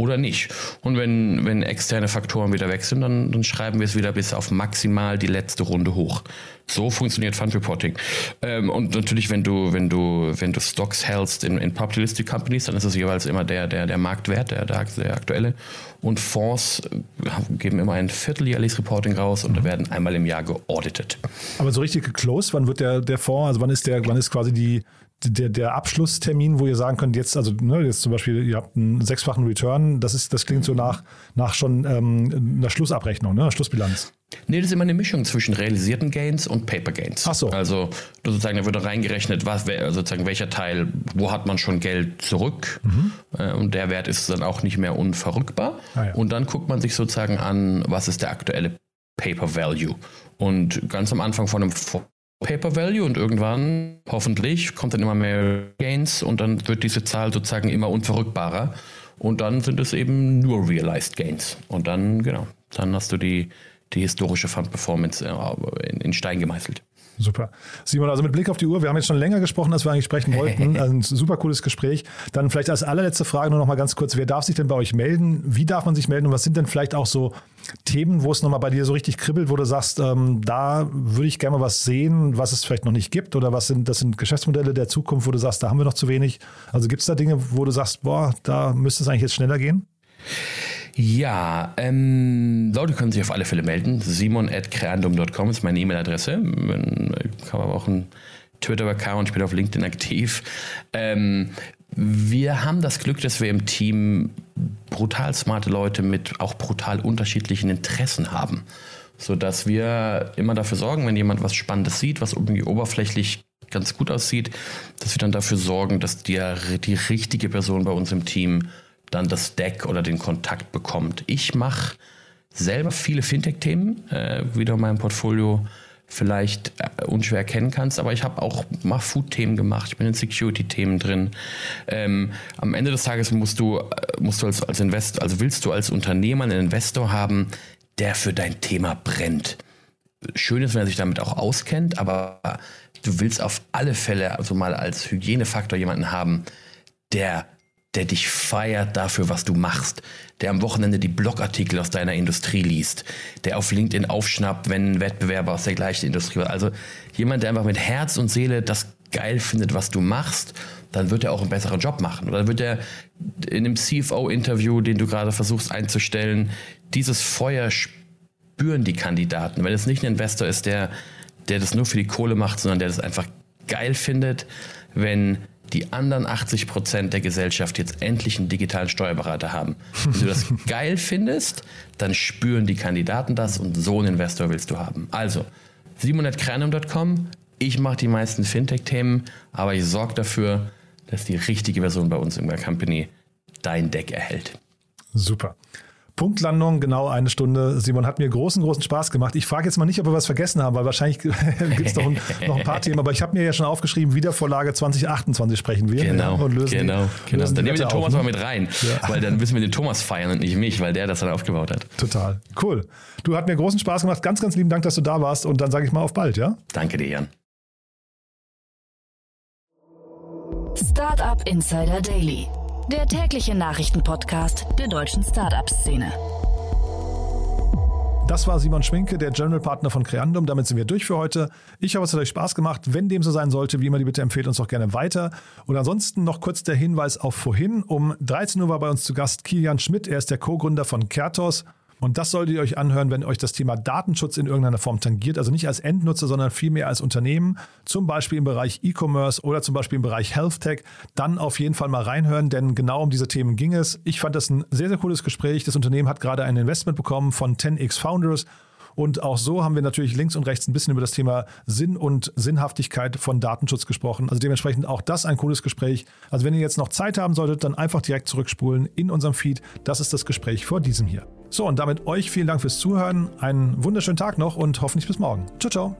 Speaker 5: oder nicht. Und wenn, wenn externe Faktoren wieder weg sind, dann, dann schreiben wir es wieder bis auf maximal die letzte Runde hoch. So funktioniert Fund Reporting. Ähm, und natürlich, wenn du, wenn du, wenn du Stocks hältst in, in Public Listed Companies, dann ist es jeweils immer der, der, der Marktwert, der, der, aktuelle. Und Fonds äh, geben immer ein vierteljährliches Reporting raus und da werden einmal im Jahr geauditet.
Speaker 4: Aber so richtig geclosed, wann wird der, der Fonds, also wann ist der, wann ist quasi die, der, der Abschlusstermin, wo ihr sagen könnt, jetzt, also ne, jetzt zum Beispiel, ihr habt einen sechsfachen Return, das ist, das klingt so nach, nach schon ähm, einer Schlussabrechnung, ne, einer Schlussbilanz.
Speaker 5: Nee, das ist immer eine Mischung zwischen realisierten Gains und Paper Gains.
Speaker 4: Ach so.
Speaker 5: Also sozusagen, da wird reingerechnet, was, wer- sozusagen welcher Teil, wo hat man schon Geld zurück äh, und der Wert ist dann auch nicht mehr unverrückbar.
Speaker 4: Ah ja.
Speaker 5: Und dann guckt man sich sozusagen an, was ist der aktuelle Paper Value. Und ganz am Anfang von einem Paper Value und irgendwann, hoffentlich, kommt dann immer mehr Gains und dann wird diese Zahl sozusagen immer unverrückbarer. Und dann sind es eben nur Realized Gains. Und dann, genau, dann hast du die, die historische Fund-Performance äh, in, in Stein gemeißelt.
Speaker 4: Super. Simon, also mit Blick auf die Uhr, wir haben jetzt schon länger gesprochen, als wir eigentlich sprechen wollten. Also ein super cooles Gespräch. Dann vielleicht als allerletzte Frage nur noch mal ganz kurz, wer darf sich denn bei euch melden? Wie darf man sich melden und was sind denn vielleicht auch so Themen, wo es nochmal bei dir so richtig kribbelt, wo du sagst, ähm, da würde ich gerne mal was sehen, was es vielleicht noch nicht gibt oder was sind, das sind Geschäftsmodelle der Zukunft, wo du sagst, da haben wir noch zu wenig. Also gibt es da Dinge, wo du sagst, boah, da müsste es eigentlich jetzt schneller gehen?
Speaker 5: Ja, ähm, Leute können sich auf alle Fälle melden. simon.creandum.com ist meine E-Mail-Adresse. Man kann aber auch einen Twitter-Account, ich bin auf LinkedIn aktiv. Ähm, wir haben das Glück, dass wir im Team brutal smarte Leute mit auch brutal unterschiedlichen Interessen haben. Sodass wir immer dafür sorgen, wenn jemand was Spannendes sieht, was irgendwie oberflächlich ganz gut aussieht, dass wir dann dafür sorgen, dass die, die richtige Person bei uns im Team dann das Deck oder den Kontakt bekommt. Ich mache selber viele Fintech-Themen, äh, wie du in meinem Portfolio vielleicht äh, unschwer erkennen kannst, aber ich habe auch mal Food-Themen gemacht, ich bin in Security-Themen drin. Ähm, am Ende des Tages musst du, äh, musst du als, als Investor, also willst du als Unternehmer einen Investor haben, der für dein Thema brennt. Schön ist, wenn er sich damit auch auskennt, aber du willst auf alle Fälle also mal als Hygienefaktor jemanden haben, der der dich feiert dafür, was du machst, der am Wochenende die Blogartikel aus deiner Industrie liest, der auf LinkedIn aufschnappt, wenn ein Wettbewerber aus der gleichen Industrie war. Also jemand, der einfach mit Herz und Seele das geil findet, was du machst, dann wird er auch einen besseren Job machen. Oder wird er in einem CFO-Interview, den du gerade versuchst einzustellen, dieses Feuer spüren die Kandidaten. Wenn es nicht ein Investor ist, der, der das nur für die Kohle macht, sondern der das einfach geil findet, wenn die anderen 80 Prozent der Gesellschaft jetzt endlich einen digitalen Steuerberater haben. Wenn du das geil findest, dann spüren die Kandidaten das und so einen Investor willst du haben. Also, 700kranum.com. Ich mache die meisten Fintech-Themen, aber ich sorge dafür, dass die richtige Person bei uns in der Company dein Deck erhält.
Speaker 4: Super. Punktlandung, genau eine Stunde. Simon hat mir großen, großen Spaß gemacht. Ich frage jetzt mal nicht, ob wir was vergessen haben, weil wahrscheinlich gibt es noch, ein, noch ein paar Themen. Aber ich habe mir ja schon aufgeschrieben, Wiedervorlage 2028 sprechen wir.
Speaker 5: Genau,
Speaker 4: ja, und lösen,
Speaker 5: genau, genau.
Speaker 4: lösen
Speaker 5: Dann nehmen wir den Thomas
Speaker 4: auf,
Speaker 5: mal
Speaker 4: ne?
Speaker 5: mit rein,
Speaker 4: Ja.
Speaker 5: weil dann müssen wir den Thomas feiern und nicht mich, weil der das dann aufgebaut hat.
Speaker 4: Total. Cool. Du hat mir großen Spaß gemacht. Ganz, ganz lieben Dank, dass du da warst. Und dann sage ich mal auf bald, ja?
Speaker 5: Danke dir, Jan.
Speaker 3: Startup Insider Daily, der tägliche Nachrichtenpodcast der deutschen Startup-Szene.
Speaker 4: Das war Simon Schminke, der General Partner von Creandum. Damit sind wir durch für heute. Ich hoffe, es hat euch Spaß gemacht. Wenn dem so sein sollte, wie immer, die bitte empfehlt uns doch gerne weiter. Und ansonsten noch kurz der Hinweis auf vorhin. Um 13 Uhr war bei uns zu Gast Kilian Schmidt. Er ist der Co-Gründer von Kertos. Und das solltet ihr euch anhören, wenn euch das Thema Datenschutz in irgendeiner Form tangiert. Also nicht als Endnutzer, sondern vielmehr als Unternehmen. Zum Beispiel im Bereich E-Commerce oder zum Beispiel im Bereich Health Tech. Dann auf jeden Fall mal reinhören, denn genau um diese Themen ging es. Ich fand das ein sehr, sehr cooles Gespräch. Das Unternehmen hat gerade ein Investment bekommen von 10x Founders. Und auch so haben wir natürlich links und rechts ein bisschen über das Thema Sinn und Sinnhaftigkeit von Datenschutz gesprochen. Also dementsprechend auch das ein cooles Gespräch. Also wenn ihr jetzt noch Zeit haben solltet, dann einfach direkt zurückspulen in unserem Feed. Das ist das Gespräch vor diesem hier. So, und damit euch vielen Dank fürs Zuhören. Einen wunderschönen Tag noch und hoffentlich bis morgen. Ciao, ciao.